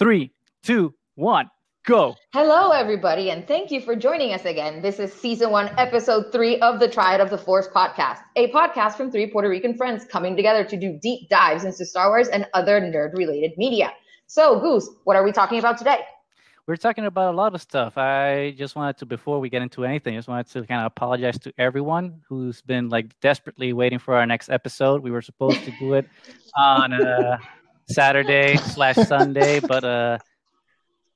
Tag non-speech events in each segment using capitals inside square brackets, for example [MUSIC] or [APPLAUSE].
Three, two, one, go. Hello, everybody, and thank you for joining us again. This is season one, episode three of the Triad of the Force podcast, a podcast from three Puerto Rican friends coming together to do deep dives into Star Wars and other nerd related media. So, Goose, what are we talking about today? We're talking about a lot of stuff. I just wanted to, before we get into anything, just wanted to kind of apologize to everyone who's been like desperately waiting for our next episode. We were supposed to do it [LAUGHS] on uh, Saturday slash Sunday, but uh,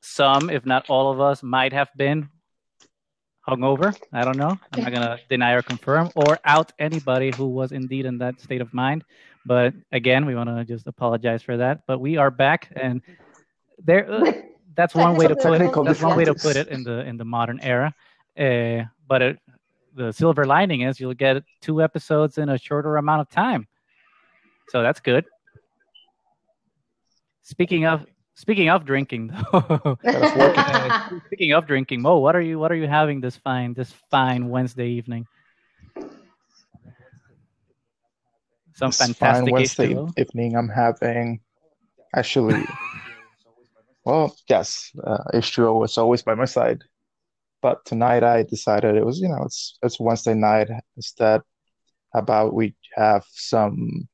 some, if not all of us, might have been hungover. I don't know. I'm not gonna deny or confirm or out anybody who was indeed in that state of mind. But again, we want to just apologize for that. But we are back, and there. Uh, that's one way to put it. That's one way to put it in the in the modern era. Uh, but it, the silver lining is you'll get two episodes in a shorter amount of time, so that's good. Speaking of speaking of drinking, though, [LAUGHS] uh, [LAUGHS] speaking of drinking, Mo, what are you what are you having this fine this fine Wednesday evening? Some This fantastic fine Wednesday H2O? evening. I'm having actually, well, yes, uh, H2O was always by my side, but tonight I decided it was, you know, it's it's Wednesday night. Instead, how about we have some,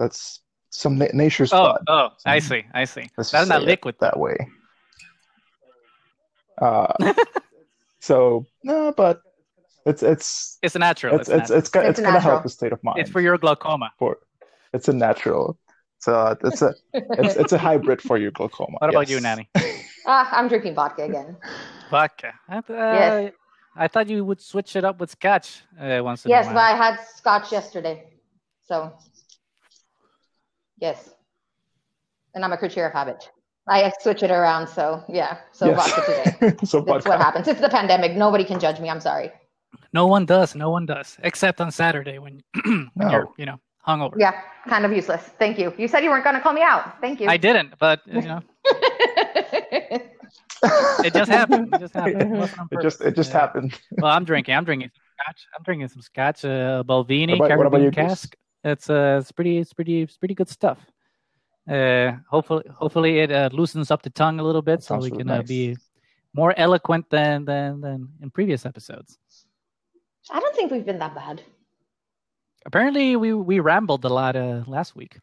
let's some na- nature Oh, spot. oh, oh, I Some- see, I see. Let's That's not liquid. that way. Uh, [LAUGHS] so no, but it's it's It's natural. it's It's, it's natural. it's, gonna- It's it's gonna help the state of mind. It's for your glaucoma. for it's a natural. So it's a it's it's a hybrid for your glaucoma. What about you. Nani? [LAUGHS] Ah, I'm drinking vodka again. Vodka. I, uh, Yes. I thought you would switch it up with scotch uh, once in Yes, a but. I had scotch yesterday. So, yes. And I'm a creature of habit. I switch it around, so yeah. So Yes. vodka today. [LAUGHS] so That's vodka. what happens. It's the pandemic. Nobody can judge me. I'm sorry. No one does. No one does, except on Saturday when, [CLEARS THROAT] when No. you're, you know, hungover. Yeah, kind of useless. Thank you. You said you weren't going to call me out. Thank you. I didn't, but you know, [LAUGHS] it just happened. It just happened. It, It just it just Yeah. happened. Well, I'm drinking. I'm drinking some scotch. I'm drinking some scotch. Uh, Balvenie What about- what about Caribbean you, Goose? cask. It's uh, it's pretty, it's pretty, it's pretty good stuff. Uh, hopefully, hopefully it uh, loosens up the tongue a little bit, That so sounds we really can uh, nice. be more eloquent than than than in previous episodes. I don't think we've been that bad. Apparently, we we rambled a lot uh, last week.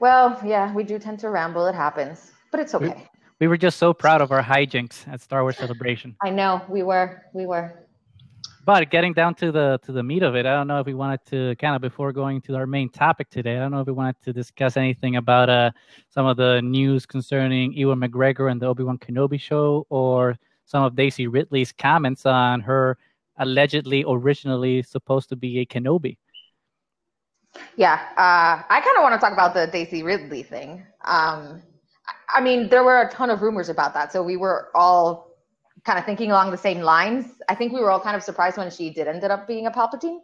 Well, yeah, we do tend to ramble. It happens, but it's We- okay. We were just so proud of our hijinks at Star Wars Celebration. I know we were. We were. But getting down to the to the meat of it, I don't know if we wanted to kind of before going to our main topic today. I don't know if we wanted to discuss anything about uh some of the news concerning Ewan McGregor and the Obi Wan Kenobi show, or some of Daisy Ridley's comments on her allegedly originally supposed to be a Kenobi. Yeah, uh, I kind of want to talk about the Daisy Ridley thing. Um, I- I mean, there were a ton of rumors about that, so we were all kind of thinking along the same lines. I think we were all kind of surprised when she did ended up being a Palpatine.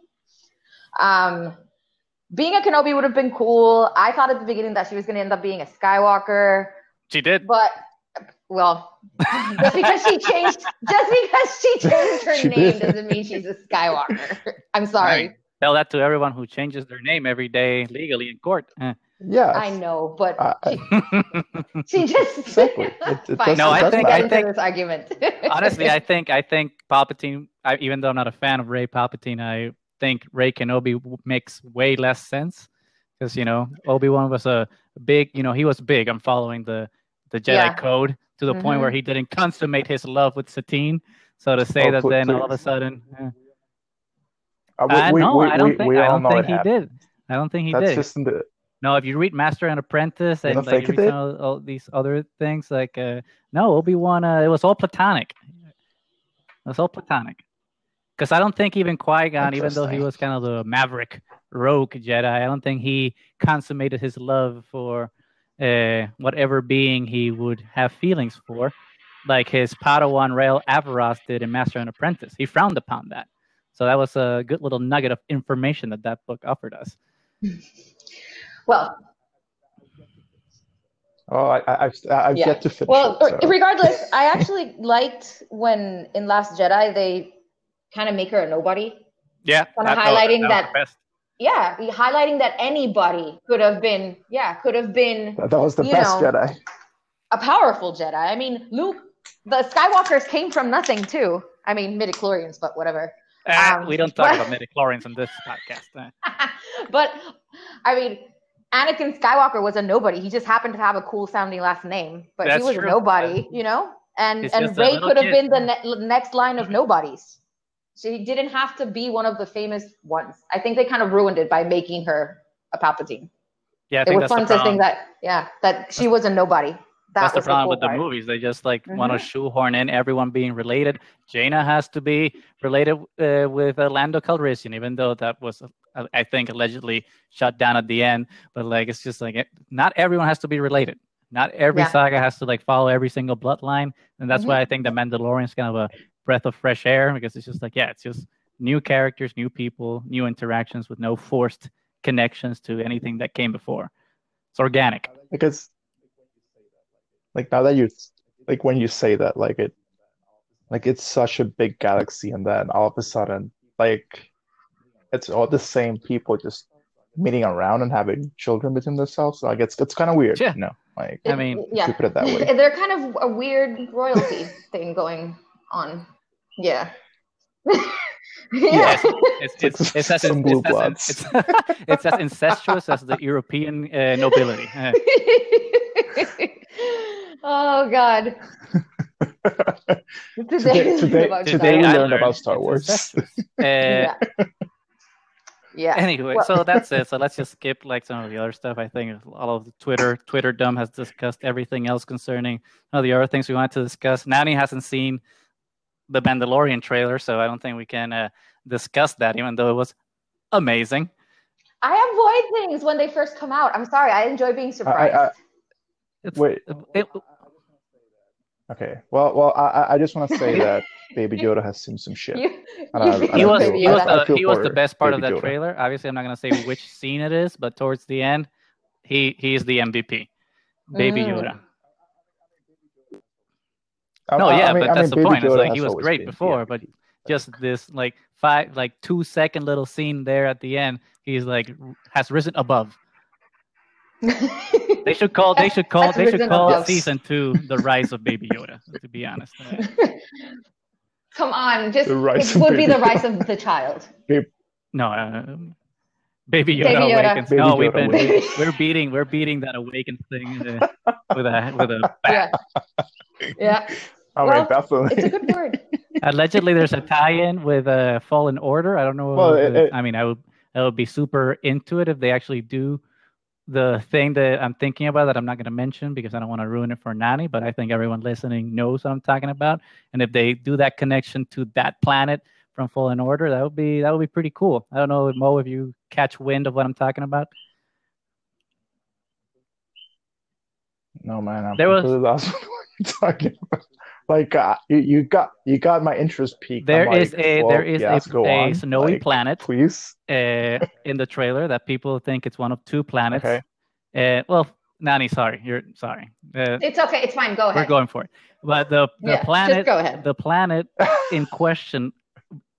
Um, being a Kenobi would have been cool. I thought at the beginning that she was going to end up being a Skywalker, She did. but well, just because she changed, just because she changed her She name did. doesn't mean she's a Skywalker. I'm sorry. Right. Tell that to everyone who changes their name every day legally in court. Yeah. I know, but I- I- [LAUGHS] she just [LAUGHS] Exactly. It- it [LAUGHS] Fine, No, I think- get I think- this argument. Honestly, I think I think Palpatine. I, even though I'm not a fan of Rey Palpatine, I think Rey Kenobi w- makes way less sense because you know Obi Wan was a big. You know he was big. I'm following the the Jedi Yeah. code to the point where Mhm. he didn't consummate his love with Satine. So to say Oh, that pl- then all of a sudden, eh. Uh, we- uh, no, we- I don't we- think we I don't think he happened. did. I don't think he That's did. just in the No, if you read Master and Apprentice and like think you read did? all these other things, like uh, no, Obi Wan, uh, it was all platonic. It was all platonic. Because I don't think even Qui Gon, even though he was kind of the maverick rogue Jedi, I don't think he consummated his love for uh, whatever being he would have feelings for, like his Padawan Rael Averross did in Master and Apprentice. He frowned upon that. So that was a good little nugget of information that that book offered us. [LAUGHS] well, Oh, I, I, I've, I've Yeah. yet to finish well, it. so- regardless, I actually liked when in Last Jedi they kind of make her a nobody. Yeah, Kinda that- that highlighting was that- the yeah, highlighting that anybody could have been, yeah, could have been. That, that was the best know, Jedi. a powerful Jedi. I mean, Luke, the Skywalkers came from nothing too. I mean, midichlorians, but whatever. Ah, Um, we don't talk but- about midichlorians on this podcast. eh. [LAUGHS] but I mean, Anakin Skywalker was a nobody. He just happened to have a cool sounding last name, but That's he was true. nobody, you know. And He's and Rey could have been the ne- next line of nobodies. She didn't have to be one of the famous ones. I think they kind of ruined it by making her a Palpatine. Yeah, I it was fun to think that, yeah, that she was a nobody. That that's the was problem cool with the movies. They just like want Mhm. to shoehorn in everyone being related. Jaina has to be related uh, with uh, Lando Calrissian, even though that was, uh, I think, allegedly shut down at the end. But like, it's just like it, not everyone has to be related. Not every Yeah. saga has to like follow every single bloodline, and that's Mhm. why I think the Mandalorian is kind of a breath of fresh air because it's just like, yeah, it's just new characters, new people, new interactions with no forced connections to anything that came before. It's organic. Because, like now that you, like when you say that, like it, like it's such a big galaxy, and then all of a sudden, like, it's all the same people just meeting around and having children between themselves. Like it's it's kind of weird, Yeah. you know. Like I mean, yeah, put it that way. [LAUGHS] they're kind of a weird royalty [LAUGHS] thing going on. Yeah. Yes, yeah. it's It's [LAUGHS] it's, it's, as, some blue it's, as, bloods. it's, it's as incestuous as the European uh, nobility. Uh, oh God. [LAUGHS] Today, today, today we I learned about Star Wars. Uh, Yeah. Yeah. Anyway, Well- so that's it. So let's just skip like some of the other stuff. I think all of the Twitter Twitter dumb has discussed everything else concerning all the other things we wanted to discuss. Nani hasn't seen the Mandalorian trailer, so I don't think we can uh, discuss that, even though it was amazing. I avoid things when they first come out. I'm sorry. I enjoy being surprised. I- It's, Wait. it, Okay. Well, well, I I- I just want to say [LAUGHS] that Baby Yoda has seen some shit. [LAUGHS] you, I don't- I he don't was feel- he was I the, he was the best part of that Yoda. trailer. Obviously, I'm not gonna say which [LAUGHS] scene it is, but towards the end, he he is the MVP, Baby Mm. Yoda. No, I- yeah, I mean- but I that's mean, the Baby point. It's like he was great before, but just this like five like two second little scene there at the end, he's like has risen above. They should call they should call they should call above. season two the rise of Baby Yoda. To be honest, Uh, [LAUGHS] Come on, just The it of would be the rise of the child. no, uh, Baby Yoda Baby Yoda. awakens. Baby no, we've been awakens. we're beating we're beating that awakened thing uh, with a with a bat. Yeah, yeah. I Well, mean, definitely. It's a good word. [LAUGHS] Allegedly, there's a tie-in with a Fallen Order. I don't know. Well, it- it- I mean, I would I would be super into it if they actually do the thing that I'm thinking about that I'm not going to mention because I don't want to ruin it for Nani. But I think everyone listening knows what I'm talking about. And if they do that connection to that planet from Fallen Order, that would be that would be pretty cool. I don't know, Mo, if you catch wind of what I'm talking about. No man, I'm There was- completely lost [LAUGHS] what you're talking about. Like uh, you, you got you got my interest peaked. There I'm is like, a well, there is yes, a, go a snowy Like, planet Please. uh, in the trailer that people think it's one of two planets. Okay. Uh, well, Nani, sorry, you're sorry. Uh, It's okay. It's fine. Go ahead. we're going for it. But the the Yeah, planet go ahead. the planet [LAUGHS] in question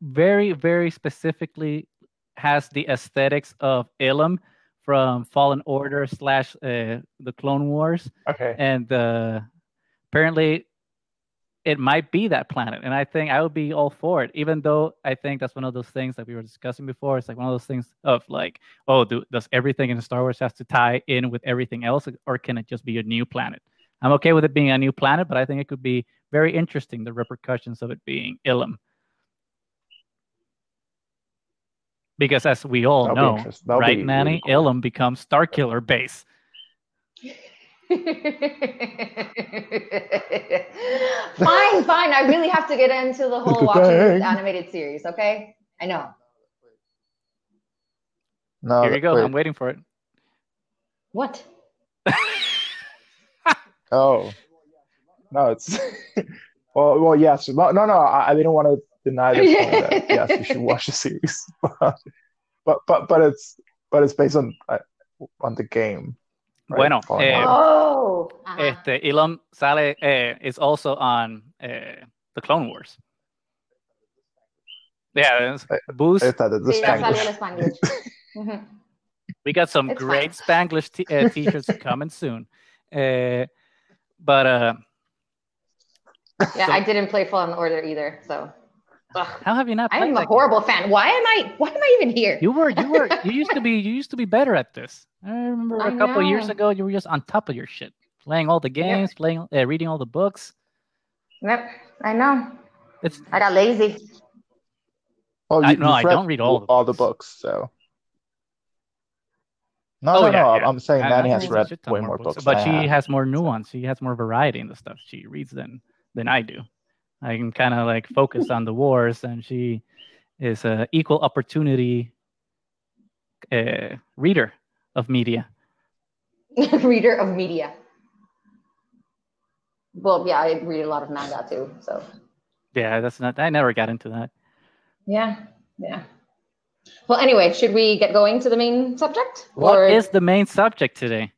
very very specifically has the aesthetics of Ilum from Fallen Order slash uh, the Clone Wars, Okay. and uh, apparently it might be that planet. And I think I would be all for it, even though I think that's one of those things that we were discussing before. It's like one of those things of like, oh, do, does everything in Star Wars has to tie in with everything else, or can it just be a new planet? I'm okay with it being a new planet, but I think it could be very interesting the repercussions of it being Ilum. Because as we all That'll know. Right, be Nani, really cool. Ilum becomes Starkiller base. [LAUGHS] fine, fine. I really have to get into the whole Good watching this animated series. Okay, I know. No, Here you go. wait. I'm waiting for it. What? [LAUGHS] Oh, no, it's [LAUGHS] well, well, yes. No, no, no. I, I didn't want to deny this yes, you should watch the series, but but but, but it's but it's based on uh, on the game. Right? Bueno, eh, Oh. ajá. Este, Ilum sale, eh, is also on eh, the Clone Wars. Yeah, it's Eh, Boost. Esta, the, the Sí, Spanglish. el Spanglish. [LAUGHS] We got some It's great Spanglish t- uh, t-shirts [LAUGHS] coming soon. Uh, but uh, Yeah, So- I didn't play Fallen Order either, so. Ugh. how have you not? I'm that a game? horrible fan. Why am I? Why am I even here? You were, you were, you used to be, [LAUGHS] you used to be better at this. I remember I a couple years ago, you were just on top of your shit, playing all the games, playing, uh, reading all the books. Yep, I know. It's I got lazy. Oh, I- you, no, I read don't read all the all the books. books, so. No, Oh, no, yeah, no. yeah. I'm saying I- Nani I has read a read shit ton way more books, but than she I have. has more nuance. She has more variety in the stuff she reads than than I do. I can kind of like focus on the wars, and she is a equal opportunity uh, reader of media. [LAUGHS] Reader of media. Well, yeah, I read a lot of manga too. So Yeah, that's not. I never got into that. yeah, yeah. Well, anyway, should we get going to the main subject? What is the main subject today?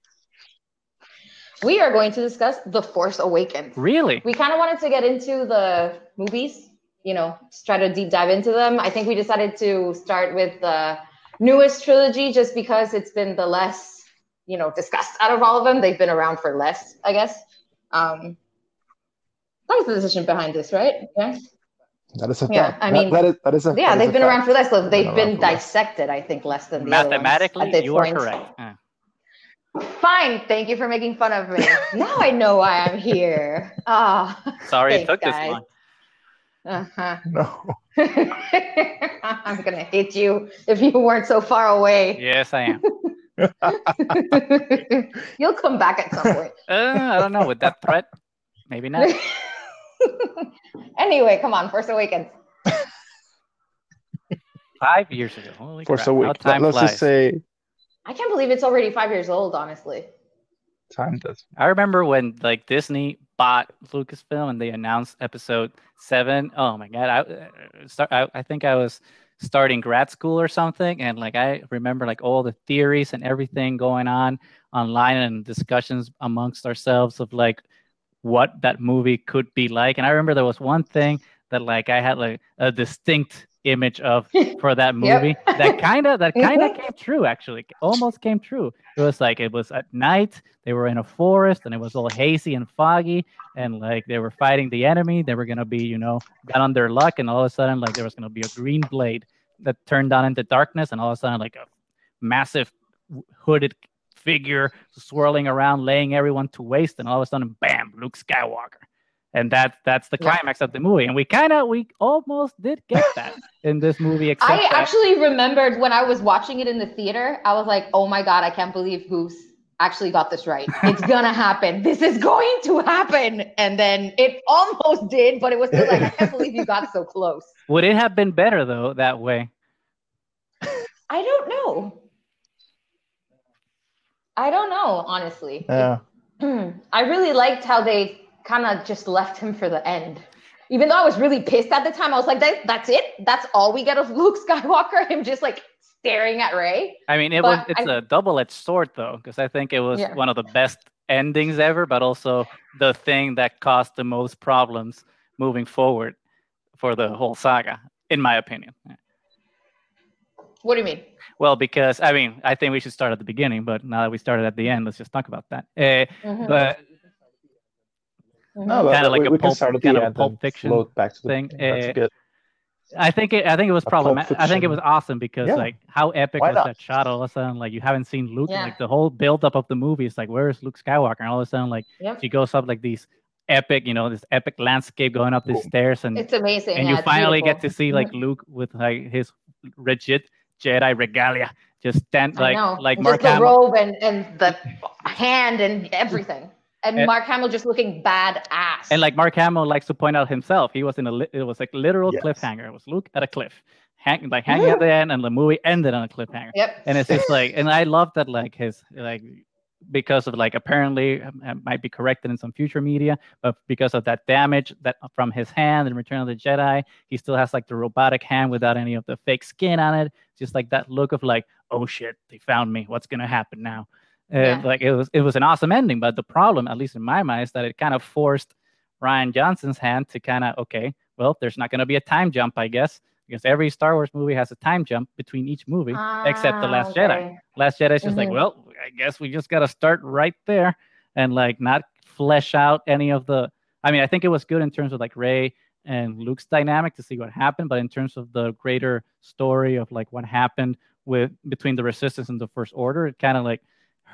We are going to discuss The Force Awakens. Really? We kind of wanted to get into the movies, you know, just try to deep dive into them. I think we decided to start with the newest trilogy just because it's been the less, you know, discussed out of all of them. They've been around for less, I guess. Um, that was the decision behind this, right? Yeah. That is a Yeah, fact. I That- mean, that is, that is a, Yeah, that is they've a been fact. around for less. So they've around been for less. dissected, I think, less than the other ones Mathematically, at this you are correct. Yeah. Fine. Thank you for making fun of me. now I know why I'm here. [LAUGHS] Ah. Sorry it Thanks, took this guys. long. Uh-huh. No. [LAUGHS] I'm gonna hit you if you weren't so far away. Yes, I am. [LAUGHS] You'll come back at some point. Uh, I don't know. With that threat, maybe not. anyway, come on, Force Awakens. Five years ago. Holy Force crap! How Awakens. Let's flies. just say I can't believe it's already five years old, honestly. time does. I remember when like Disney bought Lucasfilm and they announced Episode Seven. Oh my god! I uh, start. I, I think I was starting grad school or something, and like I remember like all the theories and everything going on online and discussions amongst ourselves of like what that movie could be like. And I remember there was one thing that like I had like a distinct image of [LAUGHS] for that Yep. movie that kind of that [LAUGHS] kind of came true actually. Almost came true. It was like it was at night they were in a forest and it was all hazy and foggy and like they were fighting the enemy. They were gonna be you know got on their luck and all of a sudden like there was gonna be a green blade that turned on into darkness and all of a sudden like a massive hooded figure swirling around laying everyone to waste and all of a sudden bam luke skywalker and that's that's the Yeah. climax of the movie and we kind of we almost did get that in this movie except I that- actually remembered when I was watching it in the theater, I was like, oh my God, I can't believe Goose actually got this right. [LAUGHS] It's gonna happen. This is going to happen. And then it almost did, but it was still like, I can't believe you got so close. [LAUGHS] would it have been better though that way I don't know. I don't know, honestly. Yeah. [CLEARS THROAT] I really liked how they kind of just left him for the end. Even though I was really pissed at the time, I was like, that, that's it? That's all we get of Luke Skywalker? [LAUGHS] Him just like staring at Rey? I mean, it But was it's I- a double-edged sword though, because I think it was Yeah. one of the best endings ever, but also the thing that caused the most problems moving forward for the whole saga, in my opinion. What do you mean? Well, because I mean, I think we should start at the beginning, but now that we started at the end, let's just talk about that. Uh, Mhm, but No, but Kinda we, like a we pulp- can kind of a Pulp Fiction float back to the thing, beginning. That's uh, good. I think it, I think it was problematic. I think it was awesome because Yeah. like how epic Why was not? that shot? All of a sudden, like you haven't seen Luke. Yeah. Like the whole buildup of the movie is like, where is Luke Skywalker? And all of a sudden, like Yep. she goes up like these epic, you know, this epic landscape going up these stairs, and It's amazing. and yeah, you it's finally get to see like Luke with like his rigid Jedi regalia, just stand I like know. like Just Mark the Hamill. robe and, and the hand and everything. And And- Mark Hamill just looking badass. And like Mark Hamill likes to point out himself, he was in a li- it was like literal Yes. cliffhanger. It was Luke at a cliff, hang, like hanging at the end, and the movie ended on a cliffhanger. yep. and it's just like and i love that like his like because of like apparently um, it might be corrected in some future media but because of that damage that from his hand in return of the jedi he still has like the robotic hand without any of the fake skin on it just like that look of like oh shit they found me what's gonna happen now and Yeah. like it was it was an awesome ending but the problem at least in my mind is that it kind of forced rian johnson's hand to kind of okay well there's not gonna be a time jump i guess because every Star Wars movie has a time jump between each movie, except the Ah, Last Jedi. Last Jedi is just like, Mhm. well, I guess we just got to start right there and like not flesh out any of the. I mean, I think it was good in terms of like Rey and Luke's dynamic to see what happened, but in terms of the greater story of like what happened with between the Resistance and the First Order, it kind of like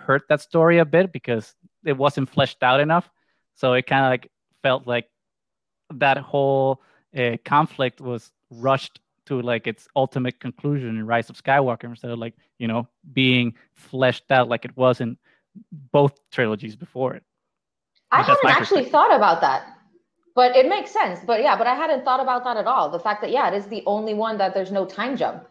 hurt that story a bit because it wasn't fleshed out enough. So it kind of like felt like that whole uh, conflict was rushed to like its ultimate conclusion in Rise of Skywalker instead of like you know being fleshed out like it was in both trilogies before it. I my hadn't actually thought about that, but it makes sense. But yeah, but I hadn't thought about that at all. The fact that yeah, it is the only one that there's no time jump.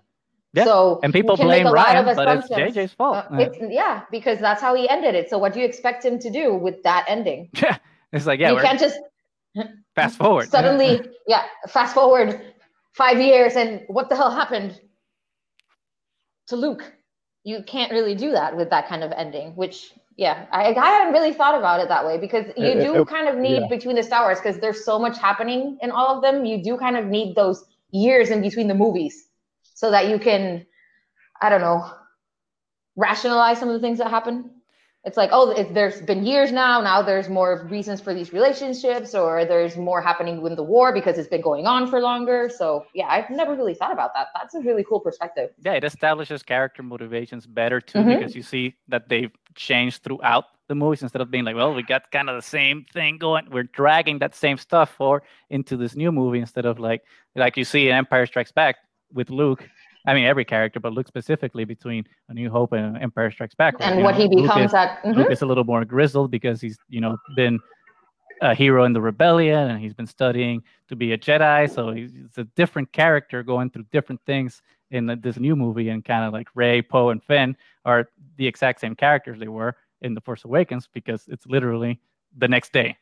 Yeah, So And people make blame a lot Rian, of but it's assumptions. JJ's fault. Uh, it's, yeah, because that's how he ended it. So what do you expect him to do with that ending? [LAUGHS] Yeah, it's like yeah, you can't just [LAUGHS] fast forward. suddenly, [LAUGHS] yeah, fast forward five years and what the hell happened to Luke? You can't really do that with that kind of ending, which, yeah, I, I hadn't really thought about it that way because you Uh, do uh, kind of need yeah. between the Star Wars because there's so much happening in all of them. You do kind of need those years in between the movies so that you can, I don't know, rationalize some of the things that happen. It's like, oh, it, there's been years now. Now there's more reasons for these relationships, or there's more happening with the war because it's been going on for longer. So, yeah, I've never really thought about that. That's a really cool perspective. yeah, it establishes character motivations better too Mhm. because you see that they've changed throughout the movies instead of being like, well, we got kind of the same thing going. We're dragging that same stuff for into this new movie instead of like like you see in Empire Strikes Back with Luke. I mean, every character, but Luke specifically between A New Hope and Empire Strikes Back. where, And you what know, he Luke becomes is- at. mhm. Luke is a little more grizzled because he's you know been a hero in the rebellion and he's been studying to be a Jedi. So he's, he's a different character going through different things in the, this new movie. And kind of like Rey, Poe, and Finn are the exact same characters they were in The Force Awakens because it's literally the next day,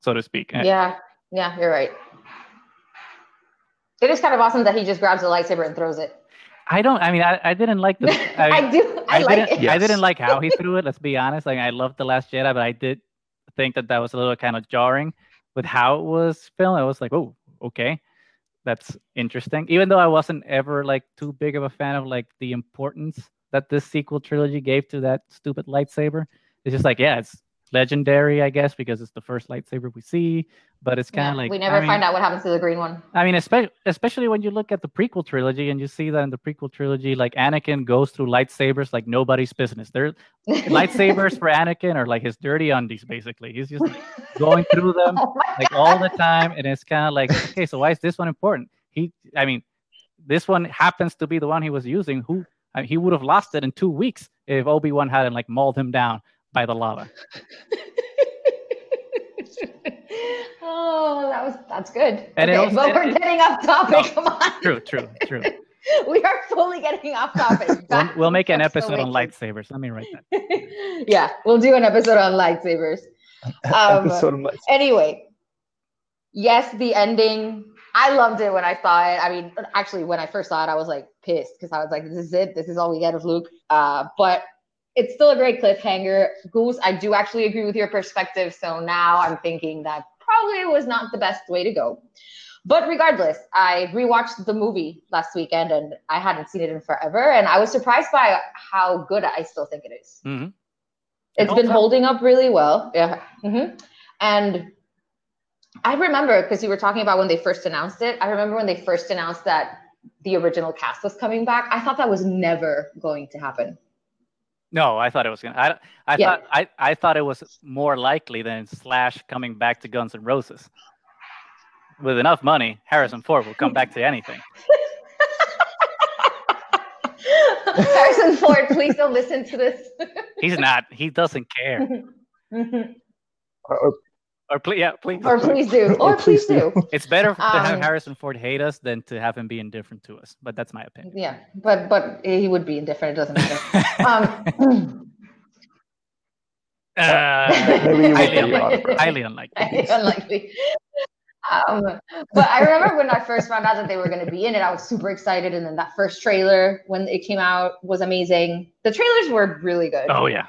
so to speak. Yeah, yeah, you're right. It is kind of awesome that he just grabs a lightsaber and throws it. I don't. I mean, I, I didn't like the. [LAUGHS] I, I, do. I, like didn't. it. I didn't like how he [LAUGHS] threw it. Let's be honest. Like I loved the Last Jedi, but I did think that that was a little kind of jarring with how it was filmed. I was like, oh, okay, that's interesting. Even though I wasn't ever like too big of a fan of like the importance that this sequel trilogy gave to that stupid lightsaber. It's just like, yeah, it's legendary, I guess, because it's the first lightsaber we see. But it's kind Yeah, of like we never I mean, find out what happens to the green one. I mean, especially especially when you look at the prequel trilogy and you see that in the prequel trilogy, like Anakin goes through lightsabers like nobody's business. They're [LAUGHS] lightsabers for Anakin are like his dirty undies, basically. He's just [LAUGHS] going through them Oh like all the time, and it's kind of like, okay, so why is this one important? He, I mean, this one happens to be the one he was using. Who I mean, he would have lost it in two weeks if Obi Wan hadn't like mauled him down by the lava. [LAUGHS] oh, that was that's good. And it okay, also- but it- we're it- getting off topic. Come on. [LAUGHS] True, true, true. [LAUGHS] we are fully getting off topic. We'll, we'll make an episode on lightsabers. Let me write that. yeah, we'll do an episode on lightsabers. Um, Episode of my- anyway, yes, the ending. I loved it when I saw it. I mean, actually, when I first saw it, I was like pissed because I was like, "This is it. This is all we get of Luke." Uh, but it's still a great cliffhanger. Goose, I do actually agree with your perspective. So now I'm thinking that probably was not the best way to go. But regardless, I rewatched the movie last weekend and I hadn't seen it in forever, and I was surprised by how good I still think it is. Mhm. It's It been holds holding up really well. Yeah. hmm And I remember because you were talking about when they first announced it. I remember when they first announced that the original cast was coming back. I thought that was never going to happen. No, I thought it was gonna. I, I Yeah. thought I, I thought it was more likely than Slash coming back to Guns N' Roses. With enough money, Harrison Ford will come back to anything. [LAUGHS] Harrison Ford, please don't listen to this. He's not. He doesn't care. Or- [LAUGHS] or- uh, Or please, yeah, please. or please do. [LAUGHS] Or Or please please do. do. It's better to have Um, Harrison Ford hate us than to have him be indifferent to us. But that's my opinion. Yeah, but but he would be indifferent. It doesn't matter. Um, [LAUGHS] Uh, Maybe you highly, would be unlikely. highly unlikely. unlikely. Um, but I remember when I first found out that they were going to be in it, I was super excited. And then that first trailer, when it came out, was amazing. The trailers were really good. Oh yeah.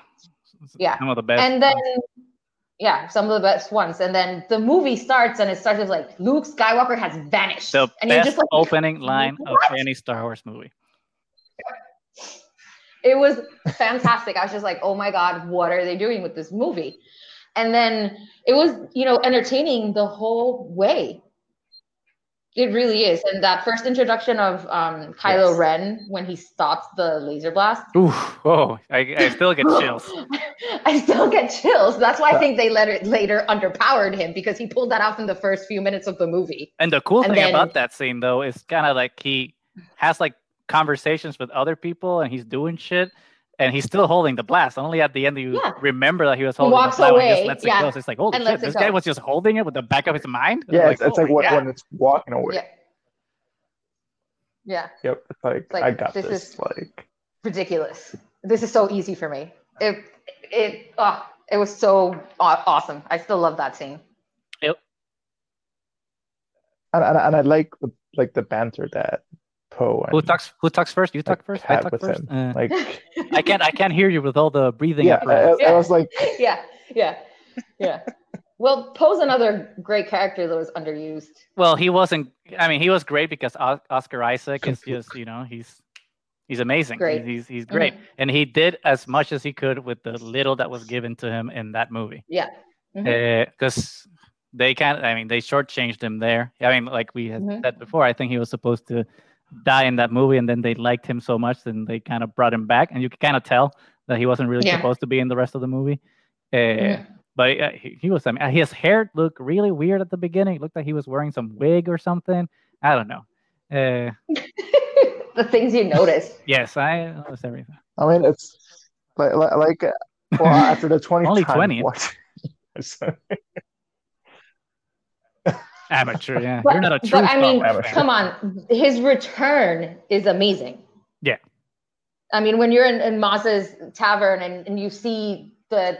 Yeah. Some of the best. and then Yeah, some of the best ones. And then the movie starts and it starts with like Luke Skywalker has vanished. The and best just like, opening line "What?" of any Star Wars movie. [LAUGHS] it was fantastic. I was just like, oh my God, what are they doing with this movie? And then it was, you know, entertaining the whole way. It really is. And that first introduction of um, Kylo Yes. Ren when he stops the laser blast, Ooh, oh, I, I still get chills. [LAUGHS] I still get chills. That's why I think they let it later underpowered him because he pulled that off in the first few minutes of the movie. And the cool And thing then- about that scene though is kind of like he has like conversations with other people and he's doing shit and he's still holding the blast. Only at the end do you Yeah. remember that he was holding walks the blast and he away, just lets it yeah, go. So it's like, holy and shit, lets it this guy was just holding it with the back of his mind. Yeah, it's, it's oh like my when, it's walking away. Yeah. Yeah. Yep. It's like, Like, I got this this. is- Like ridiculous. This is so easy for me. It it oh, it was so awesome. I still love that scene. and, and, and I like the like the banter that Poe and Who talks? Who talks first? You talk first. I had talk first. him. Uh, Like [LAUGHS] I can't. I can't hear you with all the breathing. yeah, I, apparatus. I was like [LAUGHS] yeah, yeah, yeah. Well, Poe's another great character that was underused. Well, he wasn't. I mean, he was great because O- Oscar Isaac is [LAUGHS] just, you know, he's he's amazing. Great. He's he's great, Mhm. and he did as much as he could with the little that was given to him in that movie. Yeah. Because they can't. I mean, they shortchanged him there. I mean, like we had Mhm. said before, I think he was supposed to die in that movie, and then they liked him so much, then they kind of brought him back, and you could kind of tell that he wasn't really Yeah. supposed to be in the rest of the movie. Uh, Mhm. but uh, he, he was. I mean, his hair looked really weird at the beginning. It looked like he was wearing some wig or something. I don't know. Uh, [LAUGHS] the things you notice. [LAUGHS] yes, I noticed everything. I mean it's like like, like uh, well after the [LAUGHS] 20th Only 20. watching- so- Amateur, yeah. But- You're not a but I mean, amateur. Come on, his return is amazing. Yeah. I mean, when you're in, in Maz's tavern and, and you see the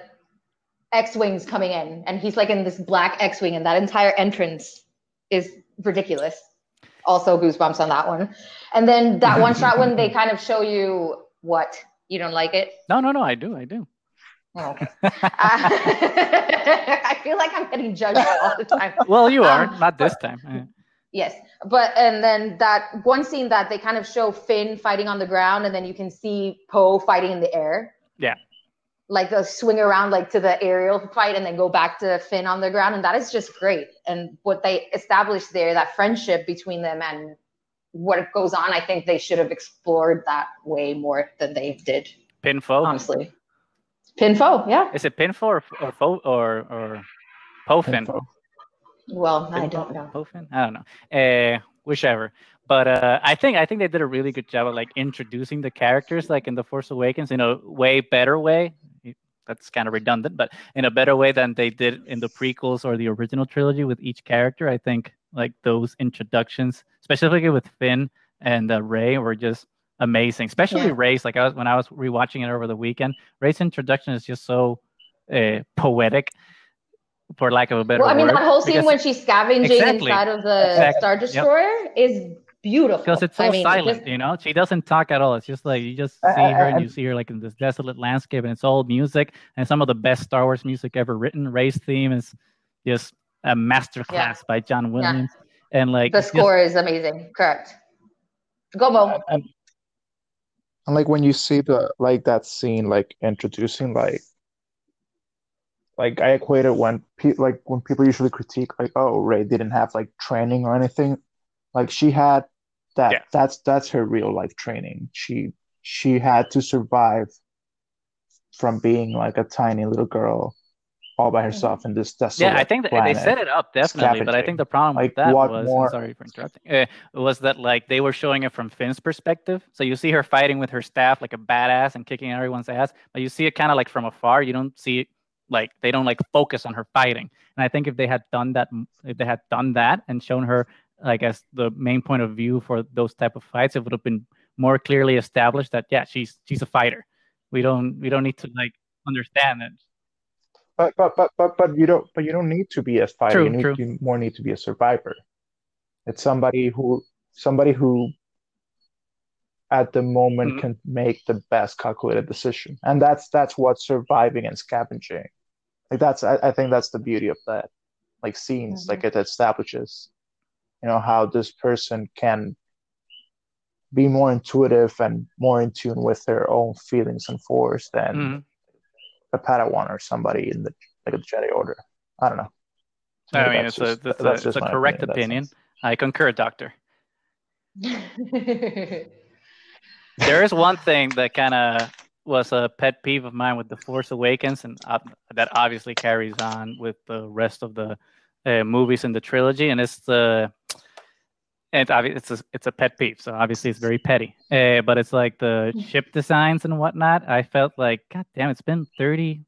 X-wings coming in, and he's like in this black X-wing, and that entire entrance is ridiculous. Also, goosebumps on that one. And then that one shot when they [LAUGHS] kind of show you what you don't like it. No, no, no. I do. I do. Oh, okay. [LAUGHS] Uh, [LAUGHS] I feel like I'm getting judged all the time. [LAUGHS] well, you are. Um, not this time. Uh, Yes, but and then that one scene that they kind of show Finn fighting on the ground, and then you can see Poe fighting in the air. Yeah. Like a swing around like to the aerial fight, and then go back to Finn on the ground, and that is just great. And what they established there, that friendship between them, and what goes on, I think they should have explored that way more than they did. Pinfo. Honestly, Pin Foe, yeah. Is it Pinfo or or Fo or or Pofin? info. Well, I don't know. Pofin? I don't know. Uh, whichever. But uh, I think I think they did a really good job of like introducing the characters like in the Force Awakens in a way better way. That's kind of redundant, but in a better way than they did in the prequels or the original trilogy with each character. I think like those introductions, specifically with Finn and uh, Rey, were just amazing. Especially Yeah. Rey's. Like I was when I was rewatching it over the weekend. Rey's introduction is just so uh, poetic, for lack of a better Well, I mean, word. that whole scene when she's scavenging Exactly. inside of the Exactly. Star Yep. Destroyer is beautiful. because it's so I mean, silent, just- you know. She doesn't talk at all. It's just like you just Uh, see her and uh, you see her like in this desolate landscape, and it's all music and some of the best Star Wars music ever written. Rey's theme is just a masterclass by John Williams, and like the just- score is amazing. Correct. Go, Mo. and, and like when you see the like that scene like introducing like like I equate it when pe like when people usually critique like oh Rey didn't have like training or anything. Like she had that Yeah. that's that's her real life training. She she had to survive from being like a tiny little girl all by herself in this desolate yeah, I think that they set it up definitely, but I think the problem Like, with that was more- sorry for interrupting. Uh, was that like they were showing it from Finn's perspective? So you see her fighting with her staff like a badass and kicking everyone's ass, but you see it kind of like from afar. You don't see it like they don't like focus on her fighting. And I think if they had done that, if they had done that and shown her like as the main point of view for those type of fights, it would have been more clearly established that yeah, she's she's a fighter. We don't we don't need to like understand it. But but but but but you don't but you don't need to be a fighter. True, you need true. you more need to be a survivor. It's somebody who somebody who at the moment Mhm. can make the best calculated decision. And that's that's what surviving and scavenging like that's I, I think that's the beauty of that like scenes mm-hmm. like it establishes you know how this person can be more intuitive and more in tune with their own feelings and force than mm. A Padawan or somebody in the like a Jedi Order. I don't know. I mean, it's just, a, it's a, it's a correct opinion. opinion. I concur, Doctor. [LAUGHS] there is one thing that kind of was a pet peeve of mine with the Force Awakens, and uh, that obviously carries on with the rest of the uh, movies in the trilogy, and it's the and it's a, it's a pet peeve. So obviously it's very petty, uh, but it's like the ship designs and whatnot. I felt like, God damn, it's been thirty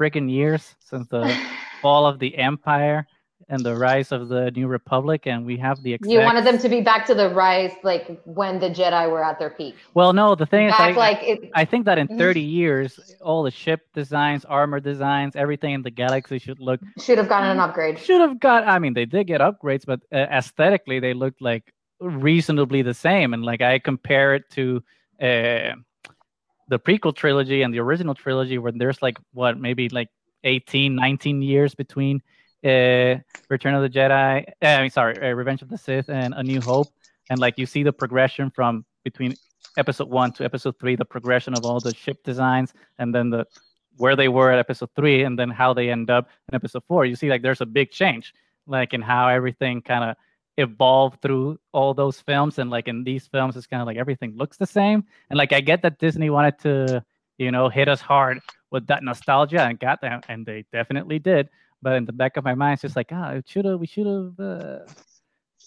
friggin' years since the [LAUGHS] fall of the Empire and the rise of the New Republic, and we have the exact... You wanted them to be back to the rise, like when the Jedi were at their peak. Well, no, the thing back is, I, like it... I think that in mm-hmm. 30 years, all the ship designs, armor designs, everything in the galaxy should look should have gotten an upgrade. Should have got. I mean, they did get upgrades, but uh, aesthetically, they looked like reasonably the same. And like I compare it to. Uh, the prequel trilogy and the original trilogy where there's like what maybe like 18 19 years between uh, Return of the Jedi. Uh, I mean, sorry, uh, Revenge of the Sith and A New Hope, and like you see the progression from between Episode One to Episode Three, the progression of all the ship designs, and then the where they were at Episode Three, and then how they end up in Episode Four. You see, like there's a big change, like in how everything kind of evolved through all those films, and like in these films, it's kind of like everything looks the same, and like I get that Disney wanted to, you know, hit us hard with that nostalgia and got them, and they definitely did but in the back of my mind, it's just like, ah, it should have, we should have, uh,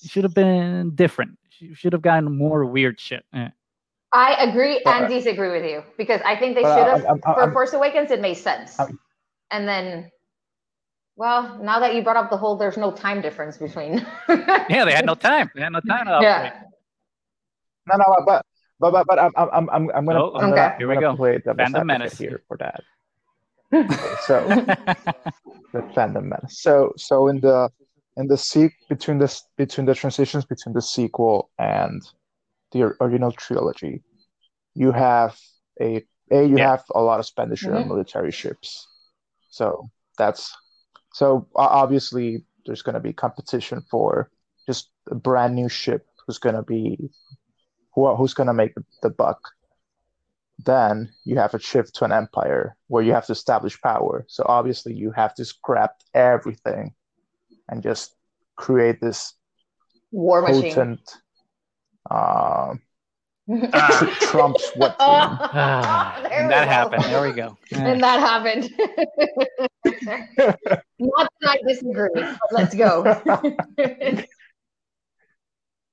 should have been different. Should have gotten more weird shit. Eh. I agree and uh, disagree with you because I think they should have. Uh, for I'm, Force Awakens, it made sense. I'm, and then, well, now that you brought up the whole, there's no time difference between. [LAUGHS] yeah, they had no [LAUGHS] time. They had no time. yeah. No, no, but but but but I'm I'm I'm I'm gonna, oh, I'm okay. gonna here we go. play the Menace here for that so the fandom menace. So so in the in the seek between the between the transitions between the sequel and the original trilogy, you have a a you yeah. have a lot of expenditure mm-hmm. on military ships. So that's so obviously there's going to be competition for just a brand new ship who's going to be who, who's going to make the buck then you have a shift to an empire where you have to establish power. So obviously you have to scrap everything and just create this war potent, uh, [LAUGHS] ah. Trump's what? [LAUGHS] Ah, and that go. happened. There we go. And that happened. [LAUGHS] Not that I disagree, but let's go.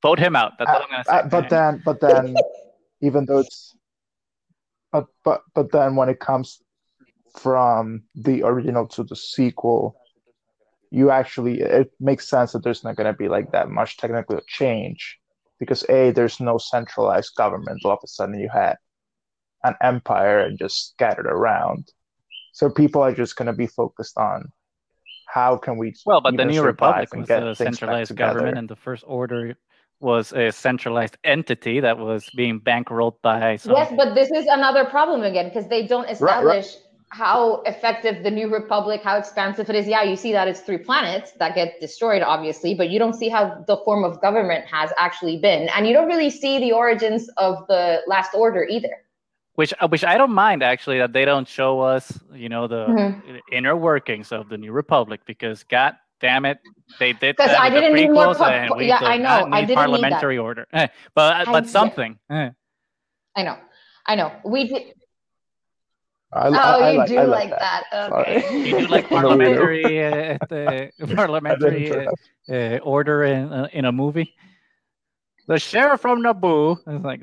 Vote him out. That's uh, I'm gonna say. Uh, but then, but then, even though it's but but but then when it comes from the original to the sequel, you actually it makes sense that there's not going to be like that much technical change because a there's no centralized government. All of a sudden, you had an empire and just scattered around. So people are just going to be focused on how can we well, but the New Republic was a centralized government, and the First Order was a centralized entity that was being bankrolled by some... yes but this is another problem again because they don't establish right, right. how effective the new republic how expansive it is yeah you see that it's three planets that get destroyed obviously but you don't see how the form of government has actually been and you don't really see the origins of the last order either which uh, which I don't mind actually that they don't show us, you know, the mm-hmm. inner workings of the new republic because God damn it, they did because I didn't need more. Po- yeah, I know. I didn't parliamentary order, eh, [LAUGHS] but but something. Eh. [LAUGHS] I know, I know. We did. I, oh, I, you I do like, that. Okay. [LAUGHS] you do like parliamentary, uh, the parliamentary uh, order in uh, in a movie. The sheriff from Naboo. It's like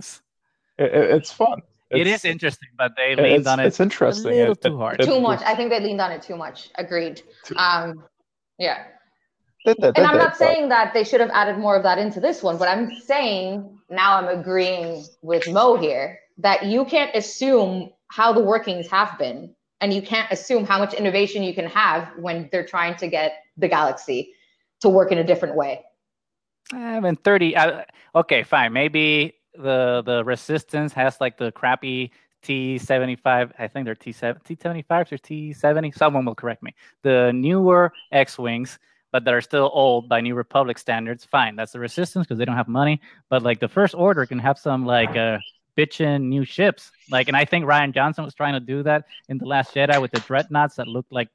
it, it's fun. It's, it is interesting, but they leaned on it. It's interesting. A little it, too hard. too much. I think they leaned on it too much. Agreed. Too, um, yeah. and I'm not saying that they should have added more of that into this one, but I'm saying now I'm agreeing with Mo here that you can't assume how the workings have been, and you can't assume how much innovation you can have when they're trying to get the galaxy to work in a different way. I mean, 30. Uh, okay, fine. Maybe the the resistance has like the crappy T75. I think they're T7, T75s or T70. Someone will correct me. The newer X-wings, but that are still old by New Republic standards. Fine, that's the Resistance because they don't have money. But like the First Order can have some like uh, bitchin' new ships. Like, and I think Rian Johnson was trying to do that in the Last Jedi with the dreadnoughts that looked like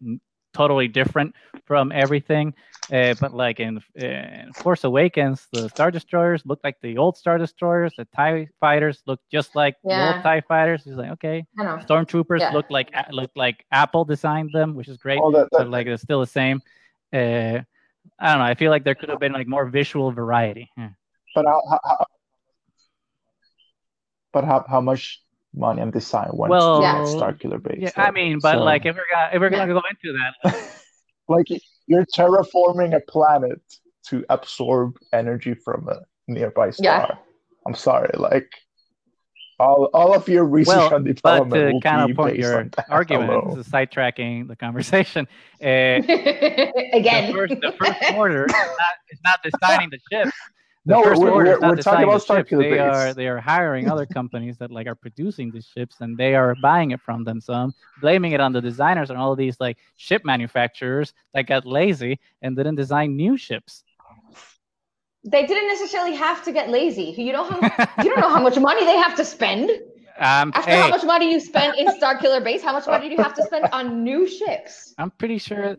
totally different from everything. Uh, but like in, in, Force Awakens, the Star Destroyers look like the old Star Destroyers. The Tie Fighters look just like yeah. the old Tie Fighters. He's like, okay. Stormtroopers yeah. look like look like Apple designed them, which is great. That, that, but like it's still the same. Uh, I don't know. I feel like there could have been like more visual variety. Yeah. But how, how, but how, how much money and design went well, to Starkiller base. Yeah, I mean, but so, like if we're gonna if we're gonna go into that, like, [LAUGHS] like you're terraforming a planet to absorb energy from a nearby star. Yeah. I'm sorry, like all, all of your research well, and development but to will kind of point your argument, this is sidetracking the conversation. Uh, [LAUGHS] Again, the first, the first order is not, is not designing the ship [LAUGHS] no, we're, we're, we're talking about ships. They are they are hiring other companies that like are producing these ships and they are buying it from them. So I'm blaming it on the designers and all of these like ship manufacturers that got lazy and didn't design new ships. They didn't necessarily have to get lazy. You know how [LAUGHS] you don't know how much money they have to spend. Um, After hey, how much money you spent in Starkiller Base, how much money do you have to spend on new ships? I'm pretty sure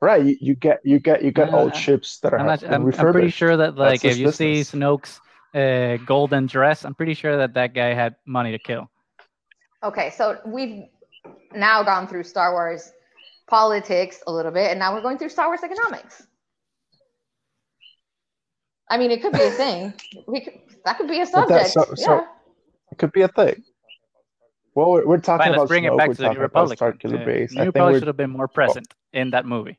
right you, you, get you get you get uh, old ships that are I'm, not, I'm, I'm, pretty sure that like That's if you business. see Snoke's uh, golden dress I'm pretty sure that that guy had money to kill okay so we've now gone through Star Wars politics a little bit and now we're going through Star Wars economics I mean it could be a thing [LAUGHS] we could, that could be a subject so, so yeah. it could be a thing well, we're, we're talking Fine, about bring Snoke, it back to the New Republic. Starkiller Base. New Republic should have been more present oh. in that movie.